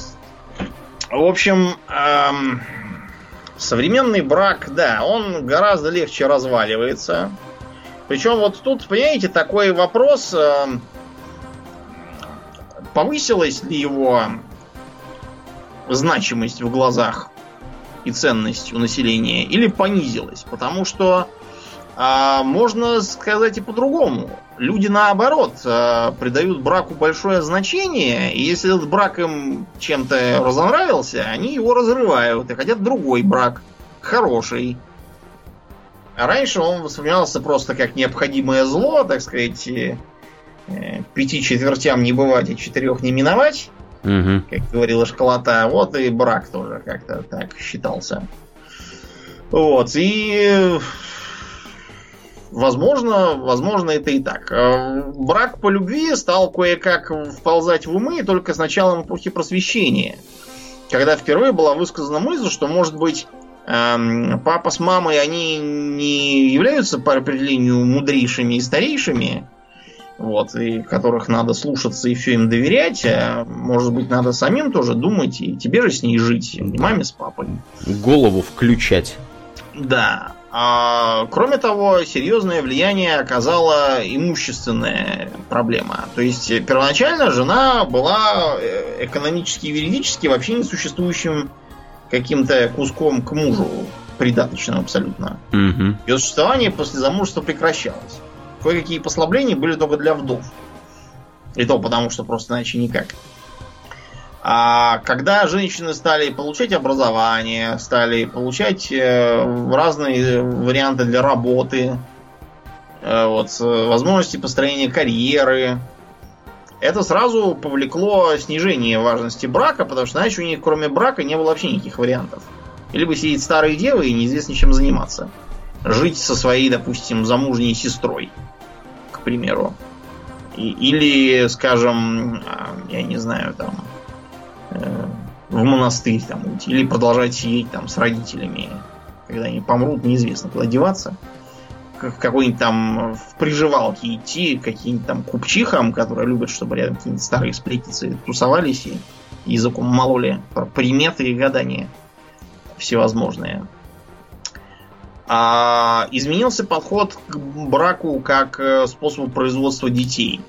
Speaker 2: В общем, эм, современный брак, да, он гораздо легче разваливается. Причем вот тут, понимаете, такой вопрос, эм, повысилась ли его значимость в глазах и ценность у населения, или понизилась. Потому что а, можно сказать и по-другому. Люди, наоборот, а, придают браку большое значение, и если этот брак им чем-то разонравился, они его разрывают и хотят другой брак, хороший. А раньше он воспринимался просто как необходимое зло, так сказать, э, пяти четвертям не бывать и четырех не миновать,
Speaker 1: Мгм.
Speaker 2: как говорила школота. Вот и брак тоже как-то так считался. Вот, и возможно, возможно это и так. Э, Брак по любви стал кое-как вползать в умы только с началом эпохи просвещения. Когда впервые была высказана мысль, что, может быть, эм, папа с мамой, они не являются по определению мудрейшими и старейшими, вот, и которых надо слушаться и все им доверять, а может быть, надо самим тоже думать, и тебе же с ней жить, и маме с папой.
Speaker 1: Голову включать.
Speaker 2: Да. А, кроме того, серьезное влияние оказала имущественная проблема. То есть первоначально жена была э, экономически и юридически вообще несуществующим каким-то куском к мужу, придаточным абсолютно.
Speaker 1: Мгм.
Speaker 2: Ее существование после замужества прекращалось. Кое-какие послабления были только для вдов. И то потому, что просто иначе никак. А когда женщины стали получать образование, стали получать э, разные варианты для работы, э, вот, э, возможности построения карьеры, это сразу повлекло снижение важности брака, потому что иначе у них кроме брака не было вообще никаких вариантов. Либо сидеть старые девы и неизвестно чем заниматься. Жить со своей, допустим, замужней сестрой, к примеру. И- или, скажем, а, я не знаю, там, э, в монастырь там уйти. Или продолжать сидеть там с родителями. Когда они помрут, неизвестно куда деваться. В какой-нибудь там в приживалке идти, каким-нибудь там купчихам, которые любят, чтобы рядом какие-нибудь старые сплетницы тусовались и языком мололи про приметы и гадания всевозможные. А, изменился подход к браку как э, способу производства детей.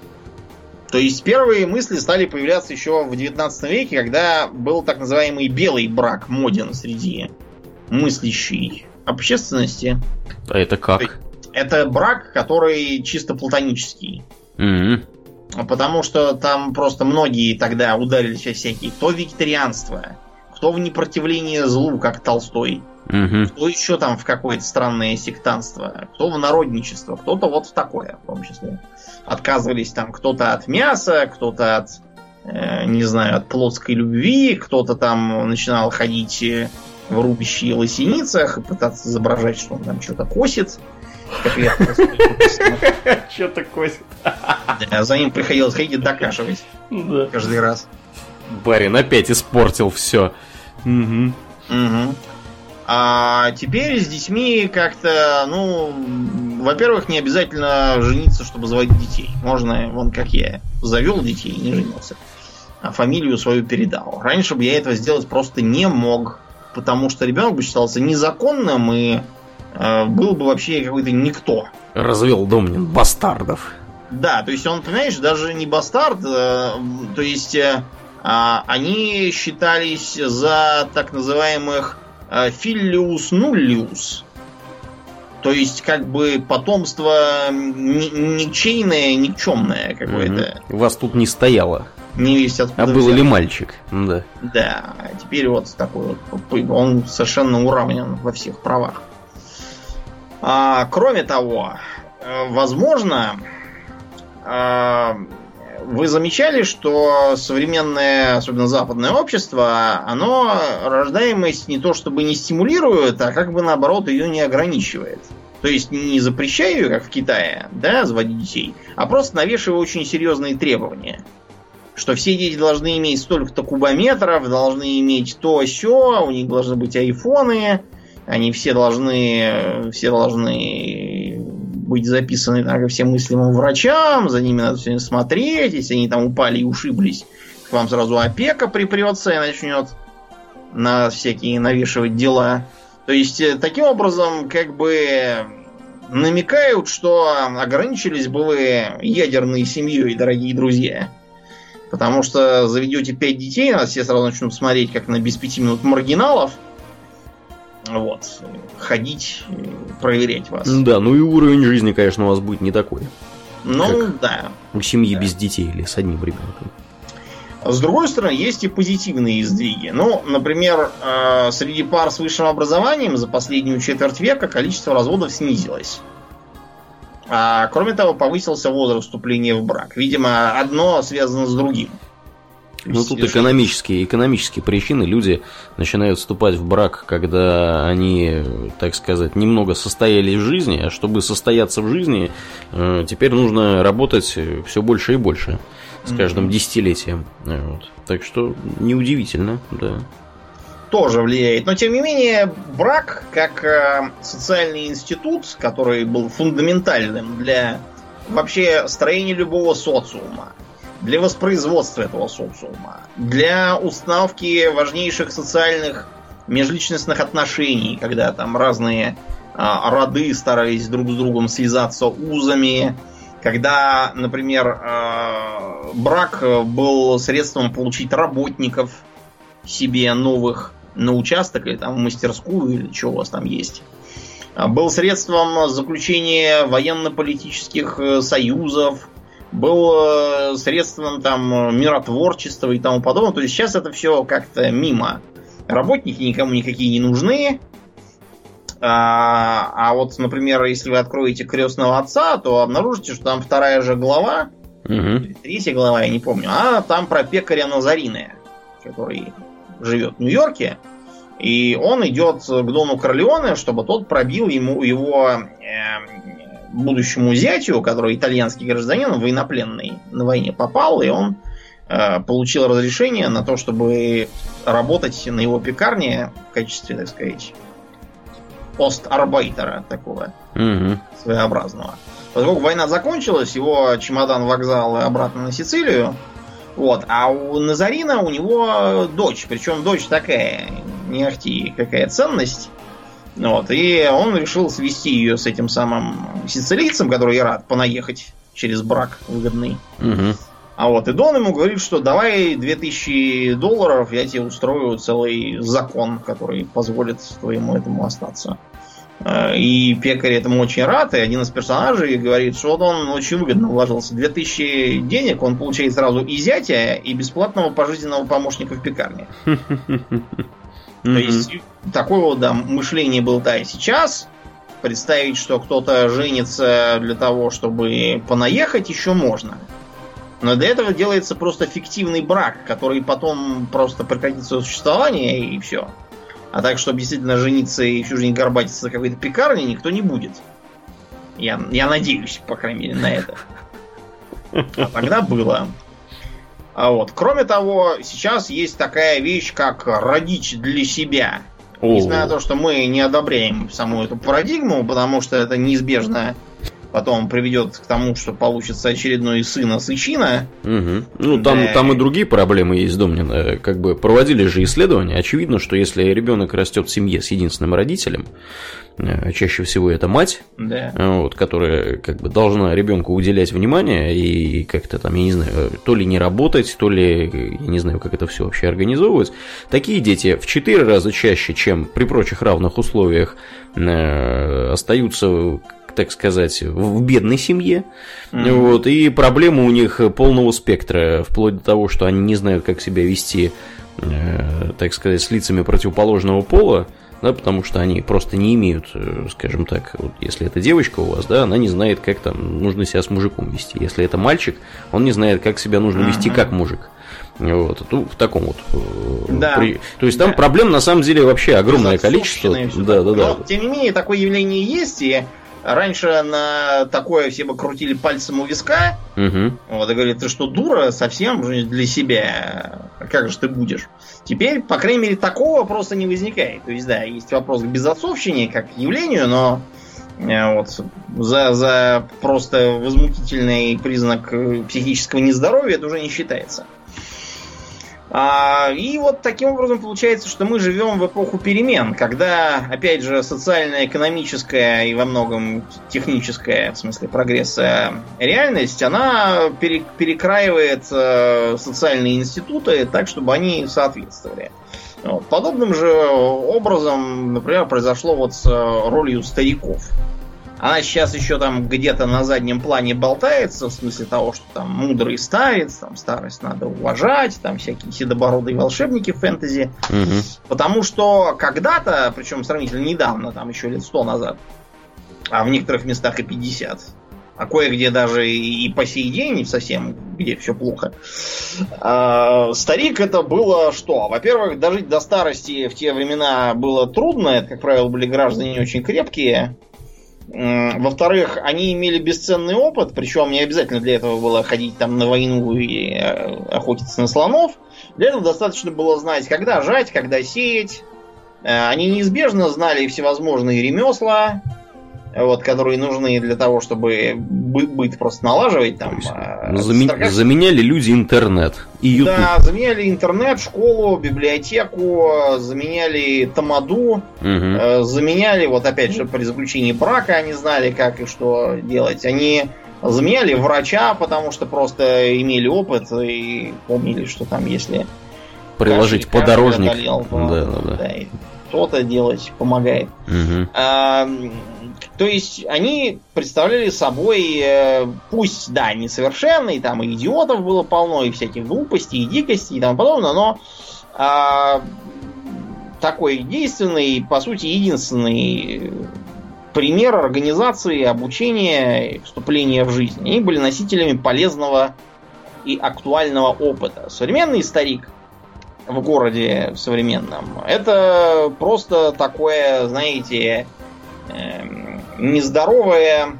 Speaker 2: То есть первые мысли стали появляться еще в 19 веке, когда был так называемый белый брак моден среди мыслящей общественности.
Speaker 1: А это как?
Speaker 2: Это брак, который чисто платонический.
Speaker 1: Мгм.
Speaker 2: Потому что там просто многие тогда ударились всякие. Кто вегетарианство, кто в непротивление злу, как Толстой.
Speaker 1: Мгм.
Speaker 2: кто еще там в какое-то странное сектанство, кто в народничество, кто-то вот в такое, в том числе. Отказывались там кто-то от мяса, кто-то от, э, не знаю, от плотской любви, кто-то там начинал ходить э, в рубище и лосиницах и пытаться изображать, что он там что-то косит. Как я
Speaker 1: Че такое?
Speaker 2: Да, За ним приходилось ходить и докашивать каждый раз.
Speaker 1: Барин опять испортил все. Угу.
Speaker 2: Мгм. А теперь с детьми как-то, ну, во-первых, не обязательно жениться, чтобы заводить детей. Можно, вон как я, завел детей и не женился. А фамилию свою передал. Раньше бы я этого сделать просто не мог, потому что ребенок бы считался незаконным и э, был бы вообще какой-то никто.
Speaker 1: Развел Домнин бастардов.
Speaker 2: Да, то есть он, понимаешь, даже не бастард, э, то есть э, а, они считались за так называемых филлиус нуллиус. То есть, как бы потомство ни- никчейное, никчемное какое-то.
Speaker 1: Мгм. Вас тут не стояло.
Speaker 2: Не весть откуда
Speaker 1: А был
Speaker 2: взялось.
Speaker 1: ли мальчик? Да.
Speaker 2: Да, а теперь вот такой вот, он совершенно уравнен во всех правах. А, кроме того, э, возможно, а, вы замечали, что современное, особенно западное общество, оно рождаемость не то чтобы не стимулирует, а как бы наоборот ее не ограничивает. То есть не запрещая как в Китае, да, заводить детей, а просто навешивая очень серьезные требования что все дети должны иметь столько-то кубометров, должны иметь то все, у них должны быть айфоны, они все должны, все должны быть записаны так, ко всем мыслимым врачам, за ними надо все время смотреть, если они там упали и ушиблись, к вам сразу опека припрется и начнет на всякие навешивать дела. То есть, э, таким образом, как бы намекают, что ограничились бы вы ядерной семьей, дорогие друзья. Потому что заведете пять детей, нас все сразу начнут смотреть, как на без пяти минут маргиналов. Вот. Ходить, проверять вас.
Speaker 1: Да, ну и уровень жизни, конечно, у вас будет не такой.
Speaker 2: Ну, да.
Speaker 1: У семьи
Speaker 2: Да.
Speaker 1: без детей или с одним ребенком.
Speaker 2: С другой стороны, есть и позитивные сдвиги. Ну, например, э, среди пар с высшим образованием за последнюю четверть века количество разводов снизилось. А кроме того, повысился возраст вступления в брак. Видимо, одно связано с другим.
Speaker 1: Ну тут экономические, экономические причины. Люди начинают вступать в брак, когда они, так сказать, немного состоялись в жизни, а чтобы состояться в жизни, э, теперь нужно работать все больше и больше с каждым
Speaker 2: Мгм.
Speaker 1: десятилетием. Э, Вот. Так что неудивительно, да.
Speaker 2: тоже влияет. Но тем не менее, брак как э, социальный институт, который был фундаментальным для вообще строения любого социума, для воспроизводства этого социума, для установки важнейших социальных межличностных отношений, когда там разные а, роды старались друг с другом связаться узами, когда, например, э, брак э, был средством получить работников себе новых на участок или там в мастерскую или что у вас там есть. А, Был средством заключения военно-политических э, союзов, был э, средством там миротворчества и тому подобное. То есть сейчас это все как-то мимо. Работники никому никакие не нужны. А, а вот, например, если вы откроете крестного отца, то обнаружите, что там вторая же глава,
Speaker 1: Мгм.
Speaker 2: третья глава, я не помню, а там про пекаря Назарины, который живет в Нью-Йорке. И он идет к Дону Корлеоне, чтобы тот пробил ему его э, будущему зятю, который итальянский гражданин, военнопленный, на войне попал, и он э, получил разрешение на то, чтобы работать на его пекарне в качестве, так сказать, постарбайтера такого
Speaker 1: Мгм.
Speaker 2: своеобразного. Поскольку война закончилась, его чемодан вокзал обратно на Сицилию. Вот. А у Назарина у него дочь. Причем дочь такая, не ахти какая ценность. Вот. И он решил свести ее с этим самым сицилийцем, который и рад понаехать через брак выгодный.
Speaker 1: Мгм.
Speaker 2: А вот, и Дон ему говорит, что давай 2000 долларов, я тебе устрою целый закон, который позволит твоему этому остаться. Э, И пекарь этому очень рад, и один из персонажей говорит, что вот он очень выгодно вложился. 2000 денег он получает сразу и зятя, и бесплатного пожизненного помощника в пекарне. То есть такое вот да, мышление было да и сейчас. Представить, что кто-то женится для того, чтобы понаехать, еще можно. Но для этого делается просто фиктивный брак, который потом просто прекратит свое существование и все. А так, чтобы действительно жениться и всю жизнь горбатиться за какой-то пекарней, никто не будет. Я, я надеюсь, по крайней мере, на это. А тогда было. А вот. Кроме того, сейчас есть такая вещь, как родить для себя. Несмотря на то, что мы не одобряем саму эту парадигму, потому что это неизбежно потом приведет к тому, что получится очередной сын сычина.
Speaker 1: Угу. Ну, там, да. там и другие проблемы есть, Домнин. Как бы проводили же исследования. Очевидно, что если ребенок растет в семье с единственным родителем, э, чаще всего это мать, да. вот, которая как бы должна ребенку уделять внимание и как-то там, я не знаю, то ли не работать, то ли, я не знаю, как это все вообще организовывать. Такие дети в четыре раза чаще, чем при прочих равных условиях, э, остаются так сказать, в бедной семье. Mm-hmm. Вот, и проблемы у них полного спектра, вплоть до того, что они не знают, как себя вести, э, так сказать, с лицами противоположного пола. Да, потому что они просто не имеют, э, скажем так, вот если это девочка у вас, да, она не знает, как там нужно себя с мужиком вести. Если это мальчик, он не знает, как себя нужно вести как мужик. Вот, ну, в таком вот.
Speaker 2: Э, да. При...
Speaker 1: То есть там да. проблем на самом деле вообще огромное количество.
Speaker 2: Да, да, да. Но, тем не менее, такое явление есть, и Раньше на такое все бы крутили пальцем у виска. Угу. Вот, и говорили, ты что, дура совсем для себя? Как же ты будешь? Теперь, по крайней мере, такого вопроса не возникает. То есть, да, есть вопрос к безотцовщине, как к явлению, но э, вот за, за просто возмутительный признак психического нездоровья это уже не считается. А, и вот таким образом получается, что мы живем в эпоху перемен, когда, опять же, социально-экономическая и во многом техническая, в смысле прогресса, реальность, она перекраивает э, социальные институты так, чтобы они соответствовали. Подобным же образом, например, произошло вот с э, ролью стариков. Она сейчас еще там где-то на заднем плане болтается, в смысле того, что там мудрый старец, там старость надо уважать, там всякие седобородые волшебники в фэнтези. Угу. Потому что когда-то, причем сравнительно недавно, там еще лет сто назад, а в некоторых местах и 50, а кое-где даже и по сей день совсем, где все плохо. А, старик это было что? Во-первых, дожить до старости в те времена было трудно, это, как правило, были граждане очень крепкие, во-вторых, они имели бесценный опыт, причем не обязательно для этого было ходить там на войну и э, охотиться на слонов. Для этого достаточно было знать, когда жать, когда сеять. Э, они неизбежно знали всевозможные ремесла, вот, которые нужны для того, чтобы быт, просто налаживать. Там,
Speaker 1: а, Заме... Строкаш... Заменяли люди интернет и YouTube.
Speaker 2: Да, заменяли интернет, школу, библиотеку, заменяли тамаду, угу. заменяли, вот опять же, при заключении брака они знали, как и что делать. Они заменяли врача, потому что просто имели опыт и помнили, что там, если
Speaker 1: приложить кашель, подорожник, кашель
Speaker 2: одолел, то, да, да, да. да то-то делать помогает. Угу. А, то есть они представляли собой, э, пусть, да, несовершенный, там и идиотов было полно, и всяких глупостей, и дикостей и тому подобное, но а, такой действенный, по сути, единственный пример организации, обучения вступления в жизнь. Они были носителями полезного и актуального опыта. Современный старик в городе современном, это просто такое, знаете, эм, нездоровая,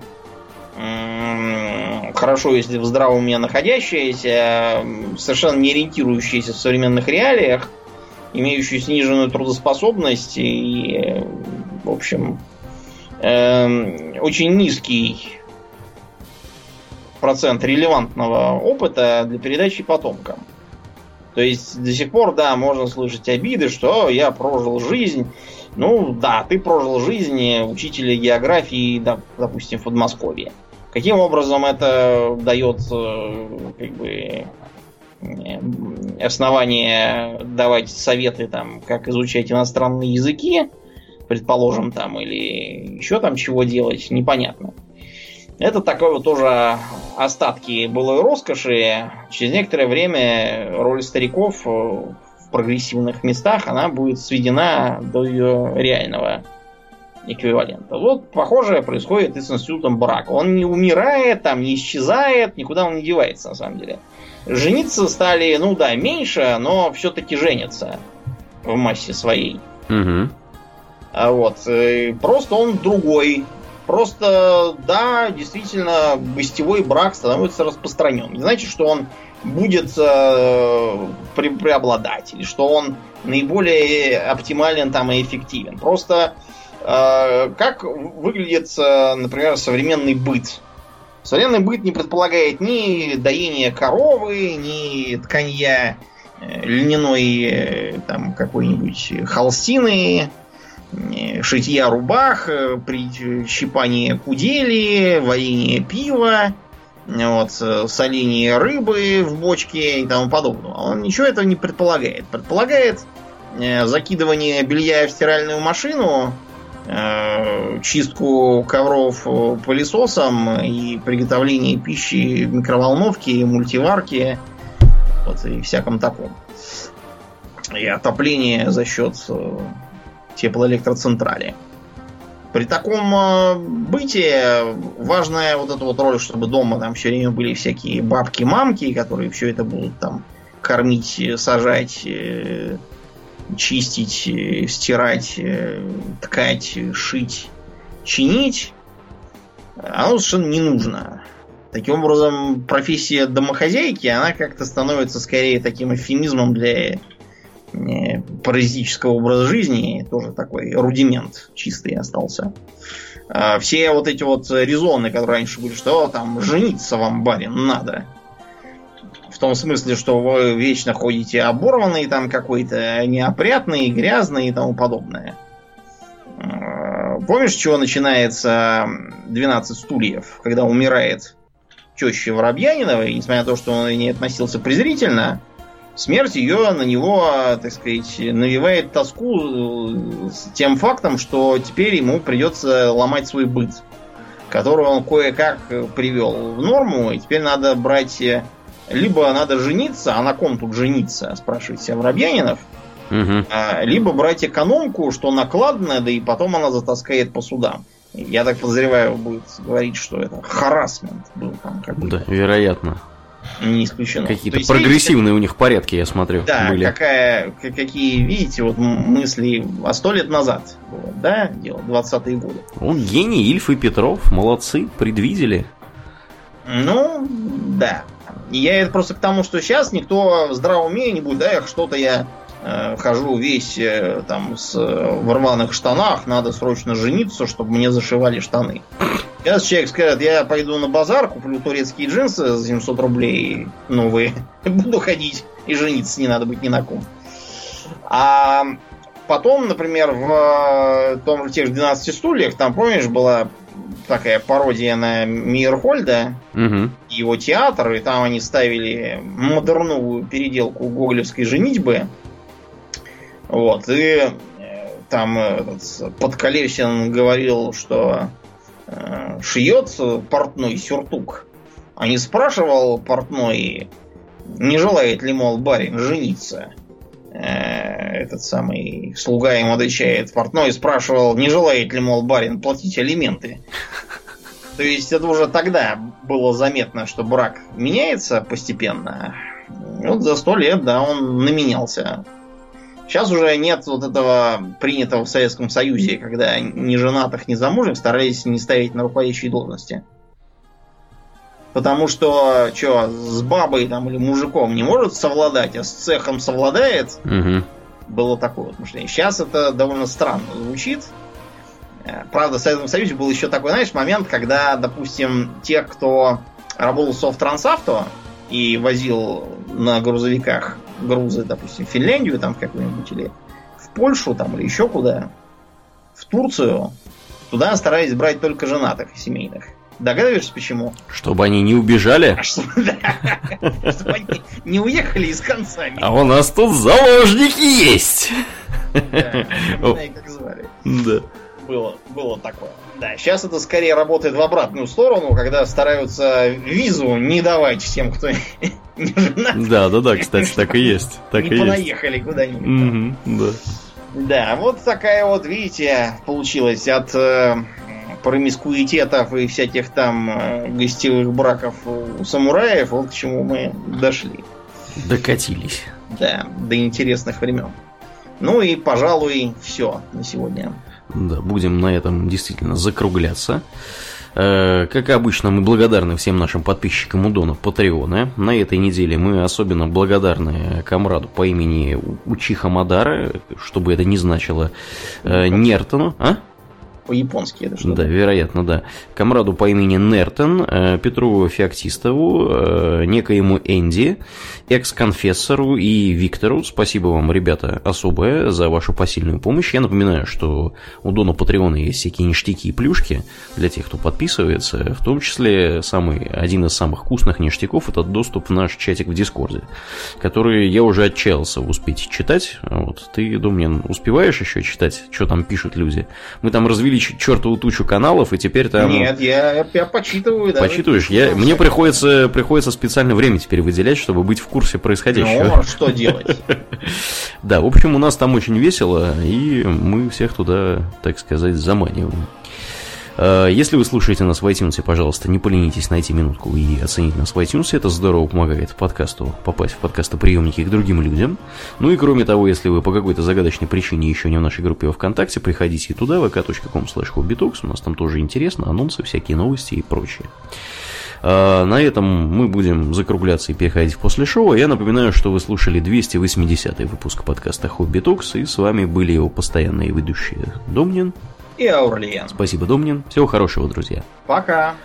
Speaker 2: хорошо, если в здравом уме находящаяся, совершенно не ориентирующаяся в современных реалиях, имеющая сниженную трудоспособность и, в общем, эм, очень низкий процент релевантного опыта для передачи потомкам. То есть до сих пор, да, можно слышать обиды, что я прожил жизнь, ну да, ты прожил жизнь учителя географии, допустим, в Подмосковье. Каким образом это дает э, как бы основание давать советы там, как изучать иностранные языки, предположим, там, или еще там чего делать, непонятно. Это такое вот тоже остатки былой роскоши. Через некоторое время роль стариков э, прогрессивных местах, она будет сведена до ее реального эквивалента. Вот похожее происходит и с институтом брака. Он не умирает, там не исчезает, никуда он не девается на самом деле. Жениться стали, ну да, меньше, но все-таки женятся в массе своей.
Speaker 1: Угу.
Speaker 2: А вот. э, Просто он другой. Просто, да, действительно, гостевой брак становится распространен. Не значит, что он будет э, пре- преобладать, или что он наиболее оптимален там и эффективен. Просто э, как выглядит, э, например, современный быт? Современный быт не предполагает ни доения коровы, ни тканья э, льняной э, там какой-нибудь холстины, шитья рубах, э, прищипание кудели, варенье пива, вот, э, соление рыбы в бочке и тому подобное. Он ничего этого не предполагает. Предполагает э, закидывание белья в стиральную машину, э, чистку ковров э, пылесосом и приготовление пищи в микроволновке, мультиварке вот, и всяком таком. И отопление за счет э, теплоэлектроцентрали. При таком э, быте важная вот эта вот роль, чтобы дома там все время были всякие бабки-мамки, которые все это будут там кормить, э, сажать, э, чистить, стирать, ткать, шить, чинить. Оно совершенно не нужно. Таким образом, профессия домохозяйки, она как-то становится скорее таким эвфемизмом для паразитического образа жизни. Тоже такой рудимент чистый остался. А Все вот эти вот резоны, которые раньше были, что там жениться вам, барин, надо. В том смысле, что вы вечно ходите оборванный, там какой-то неопрятный, грязный и тому подобное. А, Помнишь, чего начинается 12 стульев, когда умирает теща Воробьянинова, и несмотря на то, что он к ней относился презрительно, смерть ее на него, так сказать, навевает тоску э, с тем фактом, что теперь ему придется ломать свой быт, который он кое-как привел в норму, и теперь надо брать... э, Либо надо жениться, а на ком тут жениться, спрашивает себя Воробьянинов,
Speaker 1: Угу.
Speaker 2: либо брать экономку, что накладно, да и потом она затаскает по судам. Я так подозреваю, будет говорить, что это харасмент был там какой-то.
Speaker 1: Да, вероятно.
Speaker 2: Не исключено. То
Speaker 1: Какие-то
Speaker 2: есть,
Speaker 1: прогрессивные у них порядки, я смотрю,
Speaker 2: видите, Да,
Speaker 1: были.
Speaker 2: какая, какие, видите, вот мысли а сто лет назад было, да, дело, 20-е годы.
Speaker 1: Он гений, Ильф и Петров, молодцы, предвидели.
Speaker 2: Ну, да. Я это просто к тому, что сейчас никто в здравом уме не будет, да, эх, что-то я э, хожу весь э, там с, э, в рваных штанах, надо срочно жениться, чтобы мне зашивали штаны. Сейчас человек скажет, я пойду на базар, куплю турецкие джинсы за 700 рублей новые, буду ходить и жениться не надо быть ни на ком. А потом, например, в э, том же тех же 12 стульях, там, помнишь, была такая пародия на Мейерхольда,
Speaker 1: Угу.
Speaker 2: его театр, и там они ставили модерновую переделку гоголевской женитьбы. Вот, и э, там этот Подколесин говорил, что э, шьет портной сюртук. А не спрашивал портной, не желает ли, мол, барин жениться. Э, Этот самый слуга ему отвечает. Портной спрашивал, не желает ли, мол, барин платить алименты. То есть это уже тогда было заметно, что брак меняется постепенно. Вот за сто лет, да, он наменялся. Сейчас уже нет вот этого принятого в Советском Союзе, когда ни женатых, ни замужних старались не ставить на руководящие должности. Потому что, что, с бабой там или мужиком не может совладать, а с цехом совладает,
Speaker 1: Угу.
Speaker 2: было такое вот мышление. Сейчас это довольно странно звучит. Э, Правда, в Советском Союзе был еще такой, знаешь, момент, когда, допустим, тех, кто работал в Софтрансавто и возил на грузовиках грузы, допустим, в Финляндию там в какую-нибудь или в Польшу там или еще куда, в Турцию, туда старались брать только женатых и семейных. Догадываешься, почему?
Speaker 1: Чтобы они не убежали.
Speaker 2: А чтобы, да, чтобы они не уехали из концами.
Speaker 1: А у нас тут заложники есть.
Speaker 2: Да, как звали.
Speaker 1: Да.
Speaker 2: было, было такое. Да, сейчас это скорее работает в обратную сторону, когда стараются визу не давать тем, кто не женаты.
Speaker 1: Да, да, да, кстати, так и есть. Так
Speaker 2: не
Speaker 1: и есть.
Speaker 2: понаехали куда-нибудь.
Speaker 1: Да.
Speaker 2: Да, вот такая вот, видите, получилась от э, промискуитетов и всяких там э, гостевых браков у самураев, вот к чему мы дошли.
Speaker 1: Докатились.
Speaker 2: Да, до интересных времен. Ну и, пожалуй, все на сегодня.
Speaker 1: Да, будем на этом действительно закругляться. Э, Как обычно, мы благодарны всем нашим подписчикам Удона Патреона. На этой неделе мы особенно благодарны комраду по имени У- Учиха Мадара, чтобы это не значило э, Нертону. А?
Speaker 2: По-японски это что?
Speaker 1: Да, вероятно, да. Комраду по имени Нертон, э, Петру Феоктистову, э, некоему Энди, экс-конфессору и Виктору. Спасибо вам, ребята, особое за вашу посильную помощь. Я напоминаю, что у Дона Патреона есть всякие ништяки и плюшки для тех, кто подписывается. В том числе самый, один из самых вкусных ништяков – это доступ в наш чатик в Дискорде, который я уже отчаялся успеть читать. Вот, ты, Домнин, успеваешь еще читать, что там пишут люди? Мы там развели ч- чертову тучу каналов, и теперь там...
Speaker 2: Нет, я, я почитываю. да.
Speaker 1: Почитываешь? Я, мне приходится, приходится специально время теперь выделять, чтобы быть в курсе происходящего.
Speaker 2: Ну, а что делать?
Speaker 1: Да, в общем, у нас там очень весело, и мы всех туда, так сказать, заманиваем. Э, Если вы слушаете нас в iTunes, пожалуйста, не поленитесь найти минутку и оценить нас в iTunes. Это здорово помогает подкасту попасть в подкастоприемники к другим людям. Ну и кроме того, если вы по какой-то загадочной причине еще не в нашей группе во ВКонтакте, приходите туда, vk.com slash. У нас там тоже интересно, анонсы, всякие новости и прочее. А, На этом мы будем закругляться и переходить в после шоу. Я напоминаю, что вы слушали 280 выпуск подкаста Хобби Токс, и с вами были его постоянные ведущие Домнин.
Speaker 2: И Аурлиен.
Speaker 1: Спасибо, Домнин. Всего хорошего, друзья.
Speaker 2: Пока.